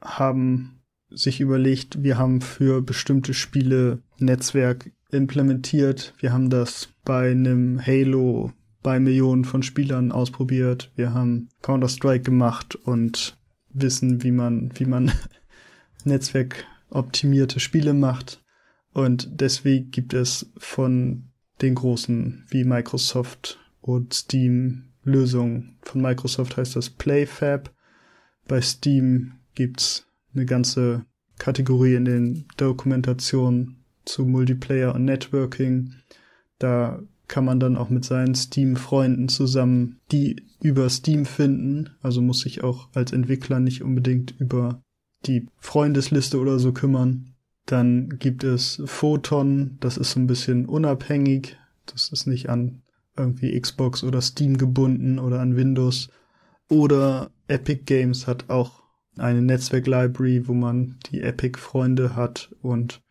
Speaker 1: haben sich überlegt, wir haben für bestimmte Spiele Netzwerk implementiert. Wir haben das bei einem Halo bei Millionen von Spielern ausprobiert. Wir haben Counter-Strike gemacht und wissen, wie man, wie man netzwerkoptimierte Spiele macht. Und deswegen gibt es von den großen wie Microsoft und Steam Lösung von Microsoft heißt das PlayFab. Bei Steam gibt's eine ganze Kategorie in den Dokumentationen zu Multiplayer und Networking. Da kann man dann auch mit seinen Steam-Freunden zusammen die über Steam finden. Also muss sich auch als Entwickler nicht unbedingt über die Freundesliste oder so kümmern. Dann gibt es Photon, das ist so ein bisschen unabhängig. Das ist nicht an irgendwie Xbox oder Steam gebunden oder an Windows. Oder Epic Games hat auch eine Netzwerk-Library, wo man die Epic-Freunde hat und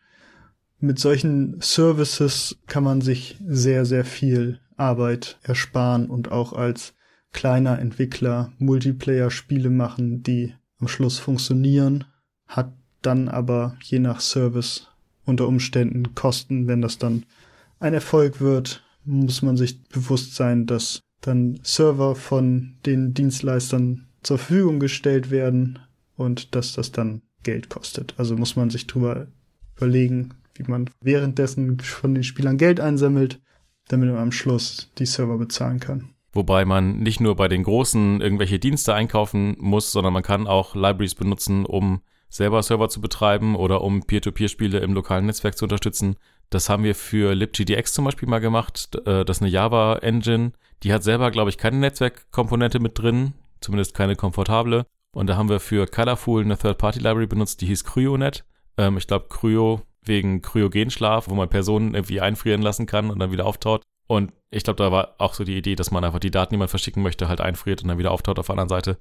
Speaker 1: mit solchen Services kann man sich sehr, sehr viel Arbeit ersparen und auch als kleiner Entwickler Multiplayer-Spiele machen, die am Schluss funktionieren, hat dann aber je nach Service unter Umständen Kosten. Wenn das dann ein Erfolg wird, muss man sich bewusst sein, dass dann Server von den Dienstleistern zur Verfügung gestellt werden und dass das dann Geld kostet. Also muss man sich drüber überlegen, wie man währenddessen von den Spielern Geld einsammelt, damit man am Schluss die Server bezahlen kann.
Speaker 2: Wobei man nicht nur bei den Großen irgendwelche Dienste einkaufen muss, sondern man kann auch Libraries benutzen, um selber Server zu betreiben oder um Peer-to-Peer-Spiele im lokalen Netzwerk zu unterstützen. Das haben wir für libgdx zum Beispiel mal gemacht. Äh, das ist eine Java-Engine. Die hat selber, glaube ich, keine Netzwerkkomponente mit drin, zumindest keine komfortable. Und da haben wir für Colorful eine Third-Party-Library benutzt, die hieß CryoNet. Ähm, ich glaube, Cryo wegen Kryogenschlaf, wo man Personen irgendwie einfrieren lassen kann und dann wieder auftaut. Und ich glaube, da war auch so die Idee, dass man einfach die Daten, die man verschicken möchte, halt einfriert und dann wieder auftaut auf der anderen Seite.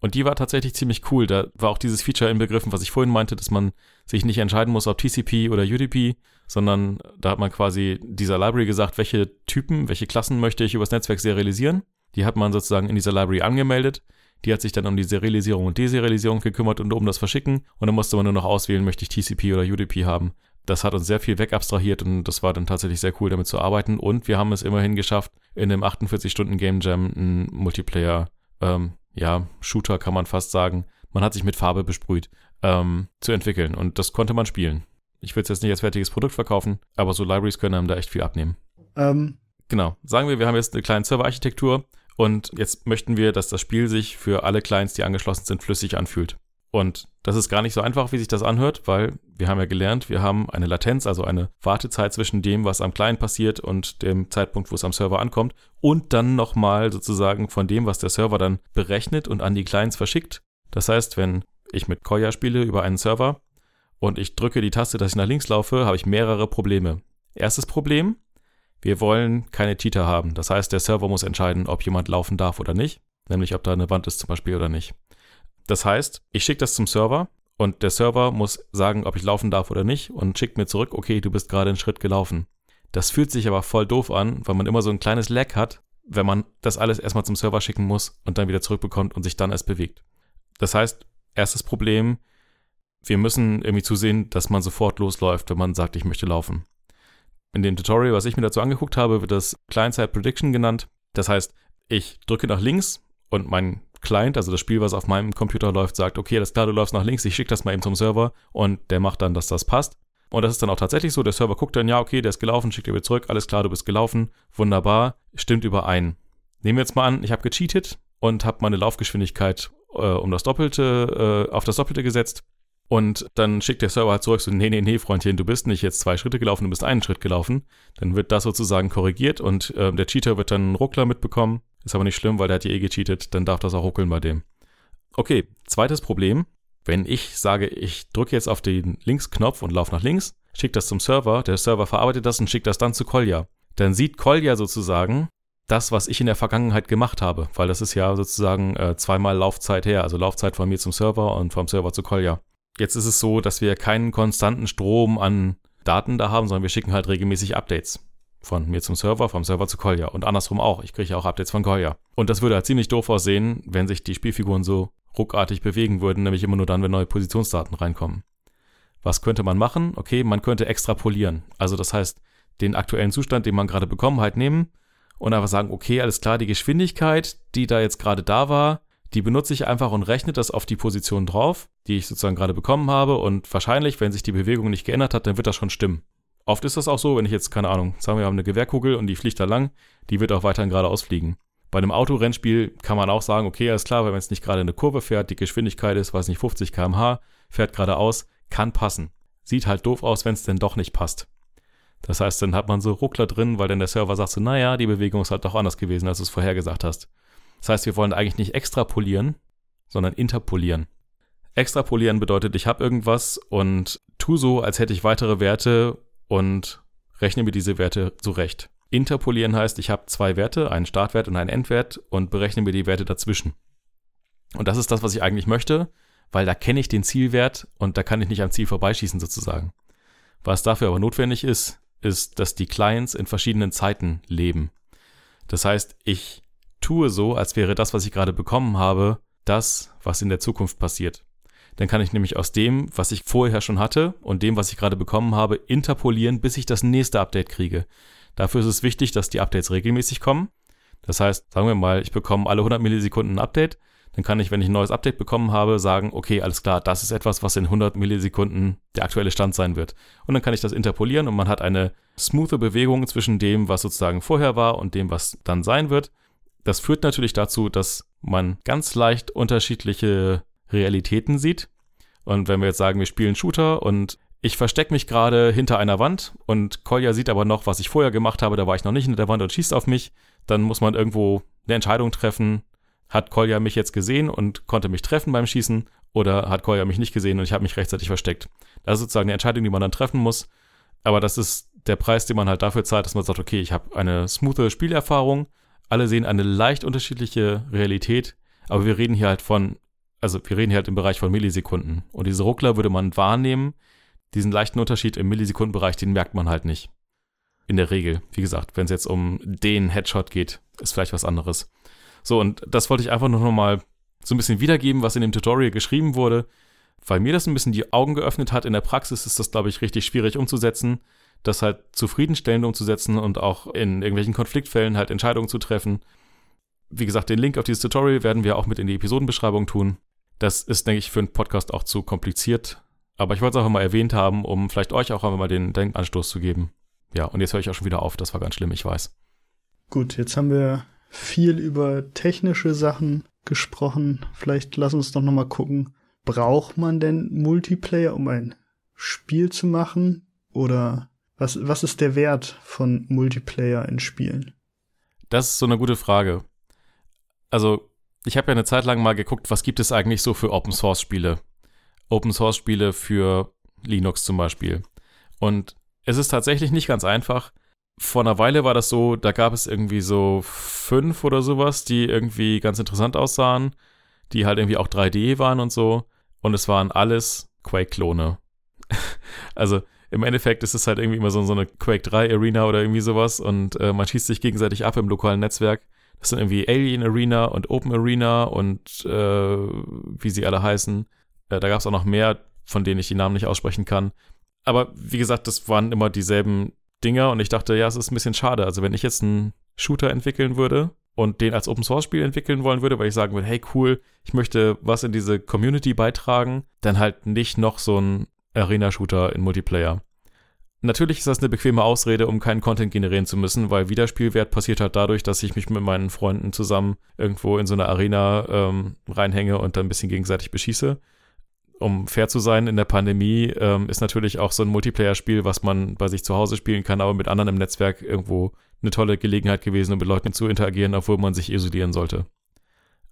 Speaker 2: Und die war tatsächlich ziemlich cool. Da war auch dieses Feature inbegriffen, was ich vorhin meinte, dass man sich nicht entscheiden muss, ob TCP oder UDP, sondern da hat man quasi dieser Library gesagt, welche Typen, welche Klassen möchte ich übers Netzwerk serialisieren. Die hat man sozusagen in dieser Library angemeldet. Die hat sich dann um die Serialisierung und Deserialisierung gekümmert und um das Verschicken. Und dann musste man nur noch auswählen, möchte ich TCP oder UDP haben. Das hat uns sehr viel wegabstrahiert und das war dann tatsächlich sehr cool, damit zu arbeiten. Und wir haben es immerhin geschafft, in einem 48-Stunden-Game Jam einen Multiplayer, ähm, ja, Shooter kann man fast sagen. Man hat sich mit Farbe besprüht, ähm, zu entwickeln. Und das konnte man spielen. Ich will es jetzt nicht als fertiges Produkt verkaufen, aber so Libraries können einem da echt viel abnehmen. Ähm. Genau. Sagen wir, wir haben jetzt eine kleine Serverarchitektur und jetzt möchten wir, dass das Spiel sich für alle Clients, die angeschlossen sind, flüssig anfühlt. Und das ist gar nicht so einfach, wie sich das anhört, weil wir haben ja gelernt, wir haben eine Latenz, also eine Wartezeit zwischen dem, was am Client passiert und dem Zeitpunkt, wo es am Server ankommt. Und dann nochmal sozusagen von dem, was der Server dann berechnet und an die Clients verschickt. Das heißt, wenn ich mit Koya spiele über einen Server und ich drücke die Taste, dass ich nach links laufe, habe ich mehrere Probleme. Erstes Problem, wir wollen keine Cheater haben. Das heißt, der Server muss entscheiden, ob jemand laufen darf oder nicht. Nämlich, ob da eine Wand ist zum Beispiel oder nicht. Das heißt, ich schicke das zum Server und der Server muss sagen, ob ich laufen darf oder nicht und schickt mir zurück, okay, du bist gerade einen Schritt gelaufen. Das fühlt sich aber voll doof an, weil man immer so ein kleines Lag hat, wenn man das alles erstmal zum Server schicken muss und dann wieder zurückbekommt und sich dann erst bewegt. Das heißt, erstes Problem, wir müssen irgendwie zusehen, dass man sofort losläuft, wenn man sagt, ich möchte laufen. In dem Tutorial, was ich mir dazu angeguckt habe, wird das Client-Side Prediction genannt. Das heißt, ich drücke nach links und mein Client, also das Spiel, was auf meinem Computer läuft, sagt, okay, das klar, du läufst nach links, ich schicke das mal eben zum Server und der macht dann, dass das passt. Und das ist dann auch tatsächlich so, der Server guckt dann, ja, okay, der ist gelaufen, schickt dir wieder zurück, alles klar, du bist gelaufen, wunderbar, stimmt überein. Nehmen wir jetzt mal an, ich habe gecheatet und habe meine Laufgeschwindigkeit äh, um das Doppelte, äh, auf das Doppelte gesetzt. Und dann schickt der Server halt zurück so, nee, nee, nee, Freundchen, du bist nicht jetzt zwei Schritte gelaufen, du bist einen Schritt gelaufen. Dann wird das sozusagen korrigiert und äh, der Cheater wird dann einen Ruckler mitbekommen. Ist aber nicht schlimm, weil der hat ja eh gecheatet, dann darf das auch ruckeln bei dem. Okay, zweites Problem. Wenn ich sage, ich drücke jetzt auf den Linksknopf und laufe nach links, schickt das zum Server, der Server verarbeitet das und schickt das dann zu Kolja. Dann sieht Kolja sozusagen das, was ich in der Vergangenheit gemacht habe, weil das ist ja sozusagen äh, zweimal Laufzeit her, also Laufzeit von mir zum Server und vom Server zu Kolja. Jetzt ist es so, dass wir keinen konstanten Strom an Daten da haben, sondern wir schicken halt regelmäßig Updates. Von mir zum Server, vom Server zu Kolja. Und andersrum auch. Ich kriege auch Updates von Kolja. Und das würde halt ziemlich doof aussehen, wenn sich die Spielfiguren so ruckartig bewegen würden, nämlich immer nur dann, wenn neue Positionsdaten reinkommen. Was könnte man machen? Okay, man könnte extrapolieren. Also das heißt, den aktuellen Zustand, den man gerade bekommen hat, nehmen und einfach sagen, okay, alles klar, die Geschwindigkeit, die da jetzt gerade da war, die benutze ich einfach und rechne das auf die Position drauf, die ich sozusagen gerade bekommen habe. Und wahrscheinlich, wenn sich die Bewegung nicht geändert hat, dann wird das schon stimmen. Oft ist das auch so, wenn ich jetzt, keine Ahnung, sagen wir, wir haben eine Gewehrkugel und die fliegt da lang, die wird auch weiterhin geradeaus fliegen. Bei einem Autorennspiel kann man auch sagen, okay, alles klar, wenn jetzt nicht gerade eine Kurve fährt, die Geschwindigkeit ist, weiß nicht, 50 km/h, fährt geradeaus, kann passen. Sieht halt doof aus, wenn es denn doch nicht passt. Das heißt, dann hat man so Ruckler drin, weil dann der Server sagt so, naja, die Bewegung ist halt doch anders gewesen, als du es vorher gesagt hast. Das heißt, wir wollen eigentlich nicht extrapolieren, sondern interpolieren. Extrapolieren bedeutet, ich habe irgendwas und tu so, als hätte ich weitere Werte und rechne mir diese Werte zurecht. Interpolieren heißt, ich habe zwei Werte, einen Startwert und einen Endwert und berechne mir die Werte dazwischen. Und das ist das, was ich eigentlich möchte, weil da kenne ich den Zielwert und da kann ich nicht am Ziel vorbeischießen sozusagen. Was dafür aber notwendig ist, ist, dass die Clients in verschiedenen Zeiten leben. Das heißt, ich tue so, als wäre das, was ich gerade bekommen habe, das, was in der Zukunft passiert. Dann kann ich nämlich aus dem, was ich vorher schon hatte und dem, was ich gerade bekommen habe, interpolieren, bis ich das nächste Update kriege. Dafür ist es wichtig, dass die Updates regelmäßig kommen. Das heißt, sagen wir mal, ich bekomme alle 100 Millisekunden ein Update dann kann ich, wenn ich ein neues Update bekommen habe, sagen, okay, alles klar, das ist etwas, was in 100 Millisekunden der aktuelle Stand sein wird. Und dann kann ich das interpolieren und man hat eine smoothe Bewegung zwischen dem, was sozusagen vorher war und dem, was dann sein wird. Das führt natürlich dazu, dass man ganz leicht unterschiedliche Realitäten sieht. Und wenn wir jetzt sagen, wir spielen Shooter und ich verstecke mich gerade hinter einer Wand und Kolja sieht aber noch, was ich vorher gemacht habe, da war ich noch nicht hinter der Wand und schießt auf mich, dann muss man irgendwo eine Entscheidung treffen, hat Kolja mich jetzt gesehen und konnte mich treffen beim Schießen oder hat Kolja mich nicht gesehen und ich habe mich rechtzeitig versteckt? Das ist sozusagen eine Entscheidung, die man dann treffen muss. Aber das ist der Preis, den man halt dafür zahlt, dass man sagt, okay, ich habe eine smoothe Spielerfahrung. Alle sehen eine leicht unterschiedliche Realität, aber wir reden hier halt von, also wir reden hier halt im Bereich von Millisekunden. Und diese Ruckler würde man wahrnehmen. Diesen leichten Unterschied im Millisekundenbereich, den merkt man halt nicht. In der Regel. Wie gesagt, wenn es jetzt um den Headshot geht, ist vielleicht was anderes. So, und das wollte ich einfach nur nochmal so ein bisschen wiedergeben, was in dem Tutorial geschrieben wurde, weil mir das ein bisschen die Augen geöffnet hat. In der Praxis ist das, glaube ich, richtig schwierig umzusetzen, das halt zufriedenstellend umzusetzen und auch in irgendwelchen Konfliktfällen halt Entscheidungen zu treffen. Wie gesagt, den Link auf dieses Tutorial werden wir auch mit in die Episodenbeschreibung tun. Das ist, denke ich, für einen Podcast auch zu kompliziert. Aber ich wollte es auch mal erwähnt haben, um vielleicht euch auch einmal den Denkanstoß zu geben. Ja, und jetzt höre ich auch schon wieder auf. Das war ganz schlimm, ich weiß.
Speaker 1: Gut, jetzt haben wir viel über technische Sachen gesprochen. Vielleicht lass uns doch noch mal gucken. Braucht man denn Multiplayer, um ein Spiel zu machen? Oder was, was ist der Wert von Multiplayer in Spielen?
Speaker 2: Das ist so eine gute Frage. Also, ich habe ja eine Zeit lang mal geguckt, was gibt es eigentlich so für Open Source Spiele? Open Source Spiele für Linux zum Beispiel. Und es ist tatsächlich nicht ganz einfach, vor einer Weile war das so, da gab es irgendwie so fünf oder sowas, die irgendwie ganz interessant aussahen, die halt irgendwie auch 3D waren und so. Und es waren alles Quake-Klone. also im Endeffekt ist es halt irgendwie immer so, so eine Quake 3 Arena oder irgendwie sowas und äh, man schießt sich gegenseitig ab im lokalen Netzwerk. Das sind irgendwie Alien Arena und Open Arena und äh, wie sie alle heißen. Äh, da gab es auch noch mehr, von denen ich die Namen nicht aussprechen kann. Aber wie gesagt, das waren immer dieselben Dinger und ich dachte, ja, es ist ein bisschen schade. Also wenn ich jetzt einen Shooter entwickeln würde und den als Open Source Spiel entwickeln wollen würde, weil ich sagen würde, hey cool, ich möchte was in diese Community beitragen, dann halt nicht noch so ein Arena Shooter in Multiplayer. Natürlich ist das eine bequeme Ausrede, um keinen Content generieren zu müssen, weil Wiederspielwert passiert halt dadurch, dass ich mich mit meinen Freunden zusammen irgendwo in so eine Arena ähm, reinhänge und dann ein bisschen gegenseitig beschieße um fair zu sein, in der Pandemie ähm, ist natürlich auch so ein Multiplayer-Spiel, was man bei sich zu Hause spielen kann, aber mit anderen im Netzwerk irgendwo eine tolle Gelegenheit gewesen, um mit Leuten zu interagieren, obwohl man sich isolieren sollte.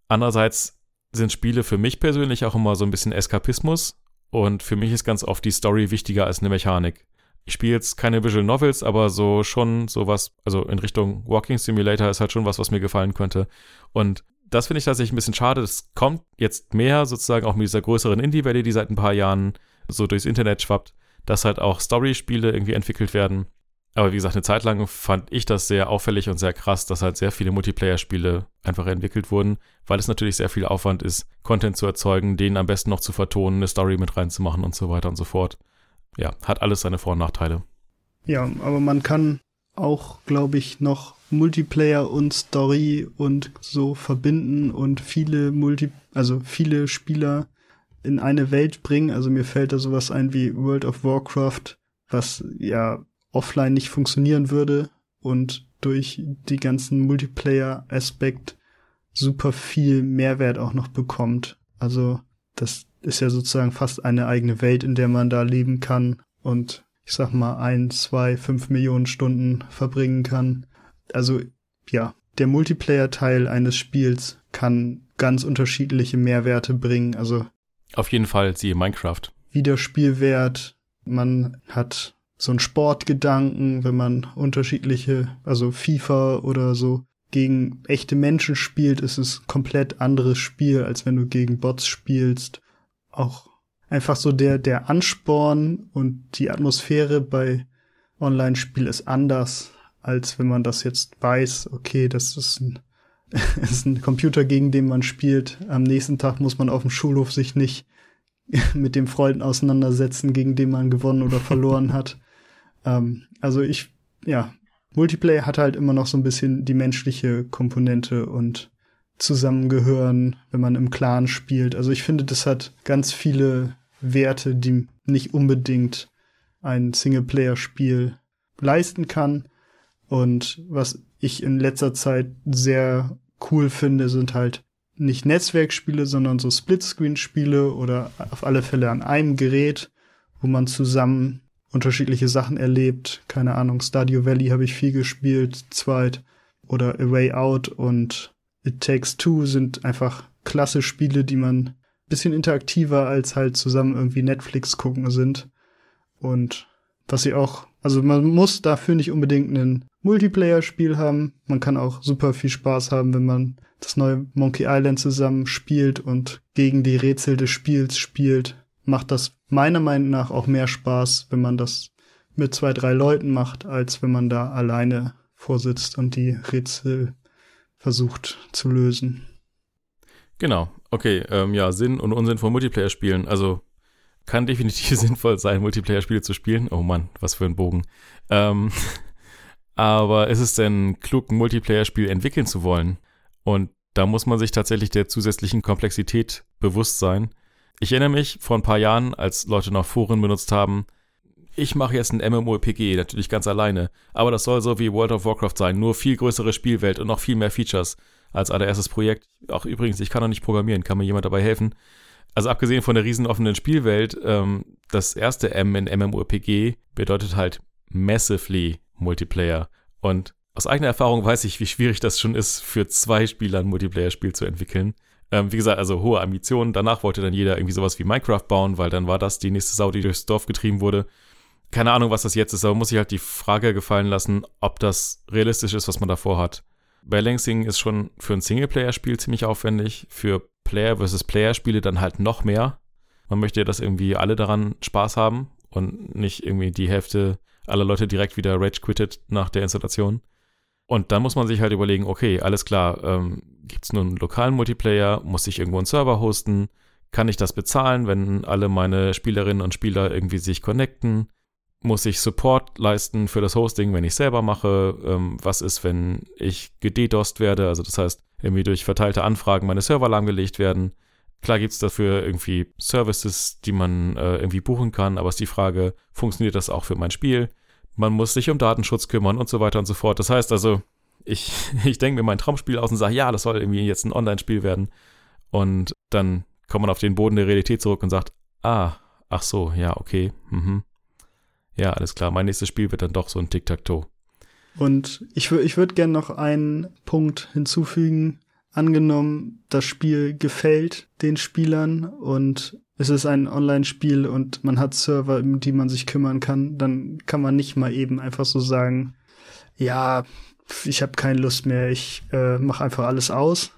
Speaker 2: Andererseits sind Spiele für mich persönlich auch immer so ein bisschen Eskapismus und für mich ist ganz oft die Story wichtiger als eine Mechanik. Ich spiele jetzt keine Visual Novels, aber so schon sowas, also in Richtung Walking Simulator ist halt schon was, was mir gefallen könnte. Und das finde ich tatsächlich ein bisschen schade. Das kommt jetzt mehr sozusagen auch mit dieser größeren Indie-Welle, die seit ein paar Jahren so durchs Internet schwappt, dass halt auch Story-Spiele irgendwie entwickelt werden. Aber wie gesagt, eine Zeit lang fand ich das sehr auffällig und sehr krass, dass halt sehr viele Multiplayer-Spiele einfach entwickelt wurden, weil es natürlich sehr viel Aufwand ist, Content zu erzeugen, den am besten noch zu vertonen, eine Story mit reinzumachen und so weiter und so fort. Ja, hat alles seine Vor- und Nachteile.
Speaker 1: Ja, aber man kann auch, glaube ich, noch Multiplayer und Story und so verbinden und viele Multi, also viele Spieler in eine Welt bringen. Also mir fällt da sowas ein wie World of Warcraft, was ja offline nicht funktionieren würde und durch die ganzen Multiplayer-Aspekt super viel Mehrwert auch noch bekommt. Also das ist ja sozusagen fast eine eigene Welt, in der man da leben kann und ich sag mal ein, zwei, fünf Millionen Stunden verbringen kann. Also ja, der Multiplayer-Teil eines Spiels kann ganz unterschiedliche Mehrwerte bringen. Also
Speaker 2: auf jeden Fall siehe Minecraft.
Speaker 1: Wiederspielwert. Man hat so einen Sportgedanken, wenn man unterschiedliche, also FIFA oder so gegen echte Menschen spielt, ist es komplett anderes Spiel, als wenn du gegen Bots spielst. Auch einfach so der, der Ansporn und die Atmosphäre bei Online-Spiel ist anders, als wenn man das jetzt weiß, okay, das ist ein, ist ein Computer, gegen den man spielt. Am nächsten Tag muss man auf dem Schulhof sich nicht mit dem Freunden auseinandersetzen, gegen den man gewonnen oder verloren hat. Ähm, also ich, ja, Multiplayer hat halt immer noch so ein bisschen die menschliche Komponente und zusammengehören, wenn man im Clan spielt. Also ich finde, das hat ganz viele Werte, die nicht unbedingt ein Singleplayer-Spiel leisten kann. Und was ich in letzter Zeit sehr cool finde, sind halt nicht Netzwerkspiele, sondern so Splitscreen-Spiele oder auf alle Fälle an einem Gerät, wo man zusammen unterschiedliche Sachen erlebt. Keine Ahnung, Stadio Valley habe ich viel gespielt, zweit. Oder A Way Out und It Takes Two sind einfach klasse Spiele, die man bisschen interaktiver als halt zusammen irgendwie Netflix gucken sind. Und was sie auch, also man muss dafür nicht unbedingt ein Multiplayer-Spiel haben. Man kann auch super viel Spaß haben, wenn man das neue Monkey Island zusammen spielt und gegen die Rätsel des Spiels spielt. Macht das meiner Meinung nach auch mehr Spaß, wenn man das mit zwei, drei Leuten macht, als wenn man da alleine vorsitzt und die Rätsel versucht zu lösen.
Speaker 2: Genau, okay, ähm, ja, Sinn und Unsinn von Multiplayer-Spielen. Also kann definitiv sinnvoll sein, Multiplayer-Spiele zu spielen. Oh Mann, was für ein Bogen. Ähm, aber ist es denn klug, ein Multiplayer-Spiel entwickeln zu wollen? Und da muss man sich tatsächlich der zusätzlichen Komplexität bewusst sein. Ich erinnere mich vor ein paar Jahren, als Leute noch Foren benutzt haben, ich mache jetzt ein MMORPG, natürlich ganz alleine, aber das soll so wie World of Warcraft sein, nur viel größere Spielwelt und noch viel mehr Features als allererstes Projekt. Auch übrigens, ich kann noch nicht programmieren, kann mir jemand dabei helfen? Also abgesehen von der riesen offenen Spielwelt, ähm, das erste M in MMORPG bedeutet halt massively Multiplayer. Und aus eigener Erfahrung weiß ich, wie schwierig das schon ist, für zwei Spieler ein Multiplayer-Spiel zu entwickeln. Ähm, wie gesagt, also hohe Ambitionen. Danach wollte dann jeder irgendwie sowas wie Minecraft bauen, weil dann war das die nächste Sau, die durchs Dorf getrieben wurde. Keine Ahnung, was das jetzt ist, aber muss ich halt die Frage gefallen lassen, ob das realistisch ist, was man davor hat. Balancing ist schon für ein Singleplayer-Spiel ziemlich aufwendig, für Player versus Player-Spiele dann halt noch mehr. Man möchte ja, dass irgendwie alle daran Spaß haben und nicht irgendwie die Hälfte aller Leute direkt wieder rage quittet nach der Installation. Und dann muss man sich halt überlegen, okay, alles klar, ähm, gibt es nur einen lokalen Multiplayer? Muss ich irgendwo einen Server hosten? Kann ich das bezahlen, wenn alle meine Spielerinnen und Spieler irgendwie sich connecten? Muss ich Support leisten für das Hosting, wenn ich selber mache? Ähm, was ist, wenn ich gededost werde? Also das heißt, irgendwie durch verteilte Anfragen meine Server lahmgelegt werden. Klar gibt es dafür irgendwie Services, die man äh, irgendwie buchen kann, aber ist die Frage, funktioniert das auch für mein Spiel? man muss sich um Datenschutz kümmern und so weiter und so fort. Das heißt also, ich, ich denke mir mein Traumspiel aus und sage, ja, das soll irgendwie jetzt ein Online-Spiel werden. Und dann kommt man auf den Boden der Realität zurück und sagt, ah, ach so, ja, okay, mhm. Ja, alles klar, mein nächstes Spiel wird dann doch so ein Tic-Tac-Toe.
Speaker 1: Und ich, ich würde gerne noch einen Punkt hinzufügen. Angenommen, das Spiel gefällt den Spielern und es ist ein Online-Spiel und man hat Server, um die man sich kümmern kann, dann kann man nicht mal eben einfach so sagen, ja, ich habe keine Lust mehr, ich äh, mache einfach alles aus.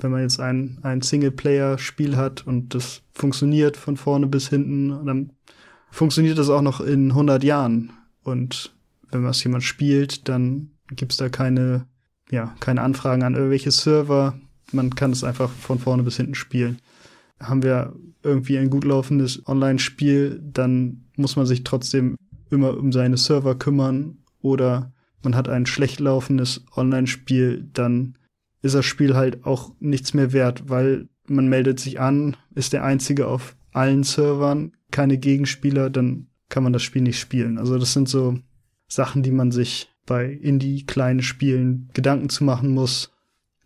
Speaker 1: Wenn man jetzt ein, ein Singleplayer-Spiel hat und das funktioniert von vorne bis hinten, dann funktioniert das auch noch in 100 Jahren. Und wenn was jemand spielt, dann gibt's da keine, ja, keine Anfragen an irgendwelche Server. Man kann es einfach von vorne bis hinten spielen haben wir irgendwie ein gut laufendes Online-Spiel, dann muss man sich trotzdem immer um seine Server kümmern oder man hat ein schlecht laufendes Online-Spiel, dann ist das Spiel halt auch nichts mehr wert, weil man meldet sich an, ist der einzige auf allen Servern, keine Gegenspieler, dann kann man das Spiel nicht spielen. Also das sind so Sachen, die man sich bei Indie kleinen Spielen Gedanken zu machen muss,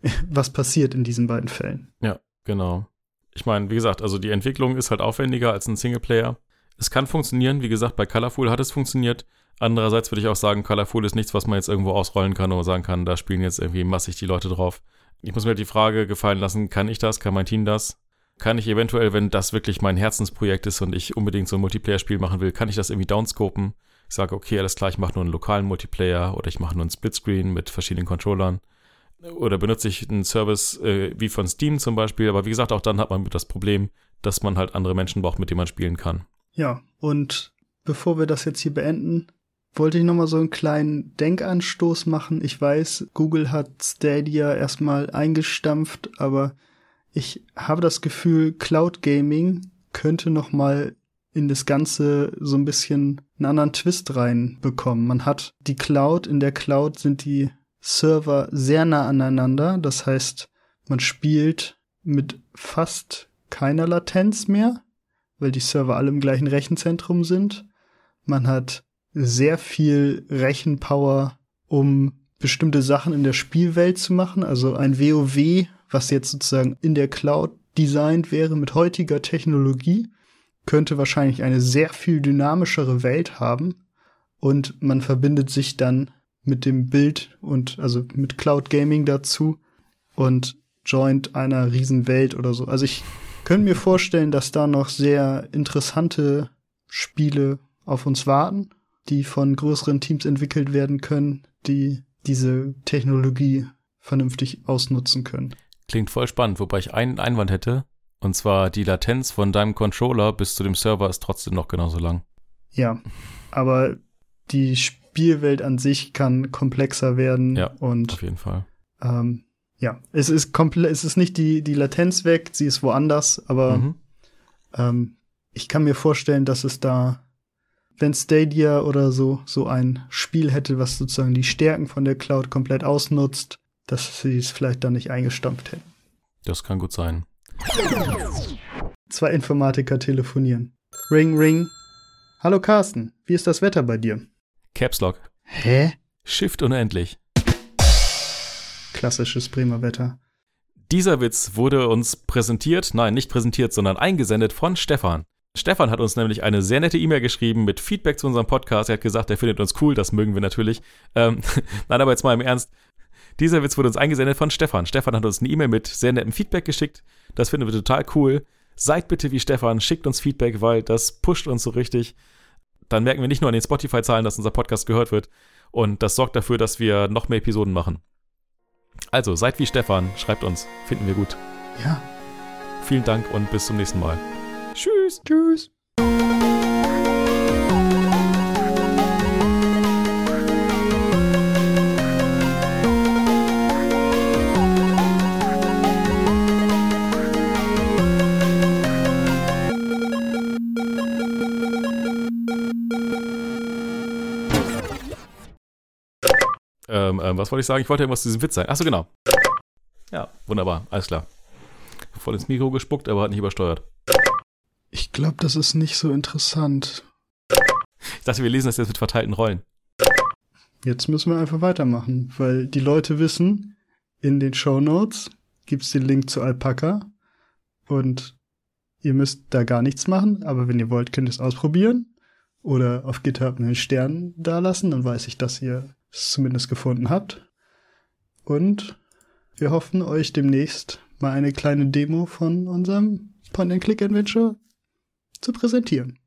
Speaker 1: was passiert in diesen beiden Fällen.
Speaker 2: Ja, genau. Ich meine, wie gesagt, also die Entwicklung ist halt aufwendiger als ein Singleplayer. Es kann funktionieren, wie gesagt, bei Colorful hat es funktioniert. Andererseits würde ich auch sagen, Colorful ist nichts, was man jetzt irgendwo ausrollen kann oder sagen kann, da spielen jetzt irgendwie massig die Leute drauf. Ich muss mir halt die Frage gefallen lassen, kann ich das, kann mein Team das? Kann ich eventuell, wenn das wirklich mein Herzensprojekt ist und ich unbedingt so ein Multiplayer-Spiel machen will, kann ich das irgendwie downscopen? Ich sage, okay, alles klar, ich mache nur einen lokalen Multiplayer oder ich mache nur einen Splitscreen mit verschiedenen Controllern. Oder benutze ich einen Service äh, wie von Steam zum Beispiel. Aber wie gesagt, auch dann hat man das Problem, dass man halt andere Menschen braucht, mit denen man spielen kann.
Speaker 1: Ja, und bevor wir das jetzt hier beenden, wollte ich nochmal so einen kleinen Denkanstoß machen. Ich weiß, Google hat Stadia erstmal eingestampft, aber ich habe das Gefühl, Cloud Gaming könnte nochmal in das Ganze so ein bisschen einen anderen Twist reinbekommen. Man hat die Cloud, in der Cloud sind die Server sehr nah aneinander. Das heißt, man spielt mit fast keiner Latenz mehr, weil die Server alle im gleichen Rechenzentrum sind. Man hat sehr viel Rechenpower, um bestimmte Sachen in der Spielwelt zu machen. Also ein WoW, was jetzt sozusagen in der Cloud designt wäre mit heutiger Technologie, könnte wahrscheinlich eine sehr viel dynamischere Welt haben. Und man verbindet sich dann mit dem Bild und also mit Cloud Gaming dazu und joint einer Riesenwelt oder so. Also ich könnte mir vorstellen, dass da noch sehr interessante Spiele auf uns warten die von größeren Teams entwickelt werden können, die diese Technologie vernünftig ausnutzen können.
Speaker 2: Klingt voll spannend, wobei ich einen Einwand hätte. Und zwar die Latenz von deinem Controller bis zu dem Server ist trotzdem noch genauso lang.
Speaker 1: Ja, aber die Spielwelt an sich kann komplexer werden.
Speaker 2: Ja,
Speaker 1: und,
Speaker 2: auf jeden Fall.
Speaker 1: Ähm, ja, es ist komplett, es ist nicht die, die Latenz weg, sie ist woanders, aber mhm. ähm, ich kann mir vorstellen, dass es da wenn Stadia oder so so ein Spiel hätte, was sozusagen die Stärken von der Cloud komplett ausnutzt, dass sie es vielleicht dann nicht eingestampft hätten.
Speaker 2: Das kann gut sein.
Speaker 1: Zwei Informatiker telefonieren. Ring, ring. Hallo Carsten, wie ist das Wetter bei dir?
Speaker 2: Caps Lock.
Speaker 1: Hä?
Speaker 2: Shift unendlich.
Speaker 1: Klassisches Bremer Wetter.
Speaker 2: Dieser Witz wurde uns präsentiert, nein, nicht präsentiert, sondern eingesendet von Stefan. Stefan hat uns nämlich eine sehr nette E-Mail geschrieben mit Feedback zu unserem Podcast. Er hat gesagt, er findet uns cool, das mögen wir natürlich. Ähm, Nein, aber jetzt mal im Ernst. Dieser Witz wurde uns eingesendet von Stefan. Stefan hat uns eine E-Mail mit sehr nettem Feedback geschickt. Das finden wir total cool. Seid bitte wie Stefan, schickt uns Feedback, weil das pusht uns so richtig. Dann merken wir nicht nur an den Spotify-Zahlen, dass unser Podcast gehört wird. Und das sorgt dafür, dass wir noch mehr Episoden machen. Also, seid wie Stefan, schreibt uns. Finden wir gut.
Speaker 1: Ja.
Speaker 2: Vielen Dank und bis zum nächsten Mal.
Speaker 1: Tschüss. Tschüss.
Speaker 2: Ähm, ähm, was wollte ich sagen? Ich wollte irgendwas zu diesem Witz sagen. Achso, genau. Ja, wunderbar. Alles klar. Voll ins Mikro gespuckt, aber hat nicht übersteuert.
Speaker 1: Ich glaube, das ist nicht so interessant.
Speaker 2: Ich dachte, wir lesen das jetzt mit verteilten Rollen.
Speaker 1: Jetzt müssen wir einfach weitermachen, weil die Leute wissen, in den Show Notes gibt's den Link zu Alpaka und ihr müsst da gar nichts machen, aber wenn ihr wollt, könnt ihr es ausprobieren oder auf GitHub einen Stern dalassen, dann weiß ich, dass ihr es zumindest gefunden habt. Und wir hoffen, euch demnächst mal eine kleine Demo von unserem Point-and-Click-Adventure zu präsentieren.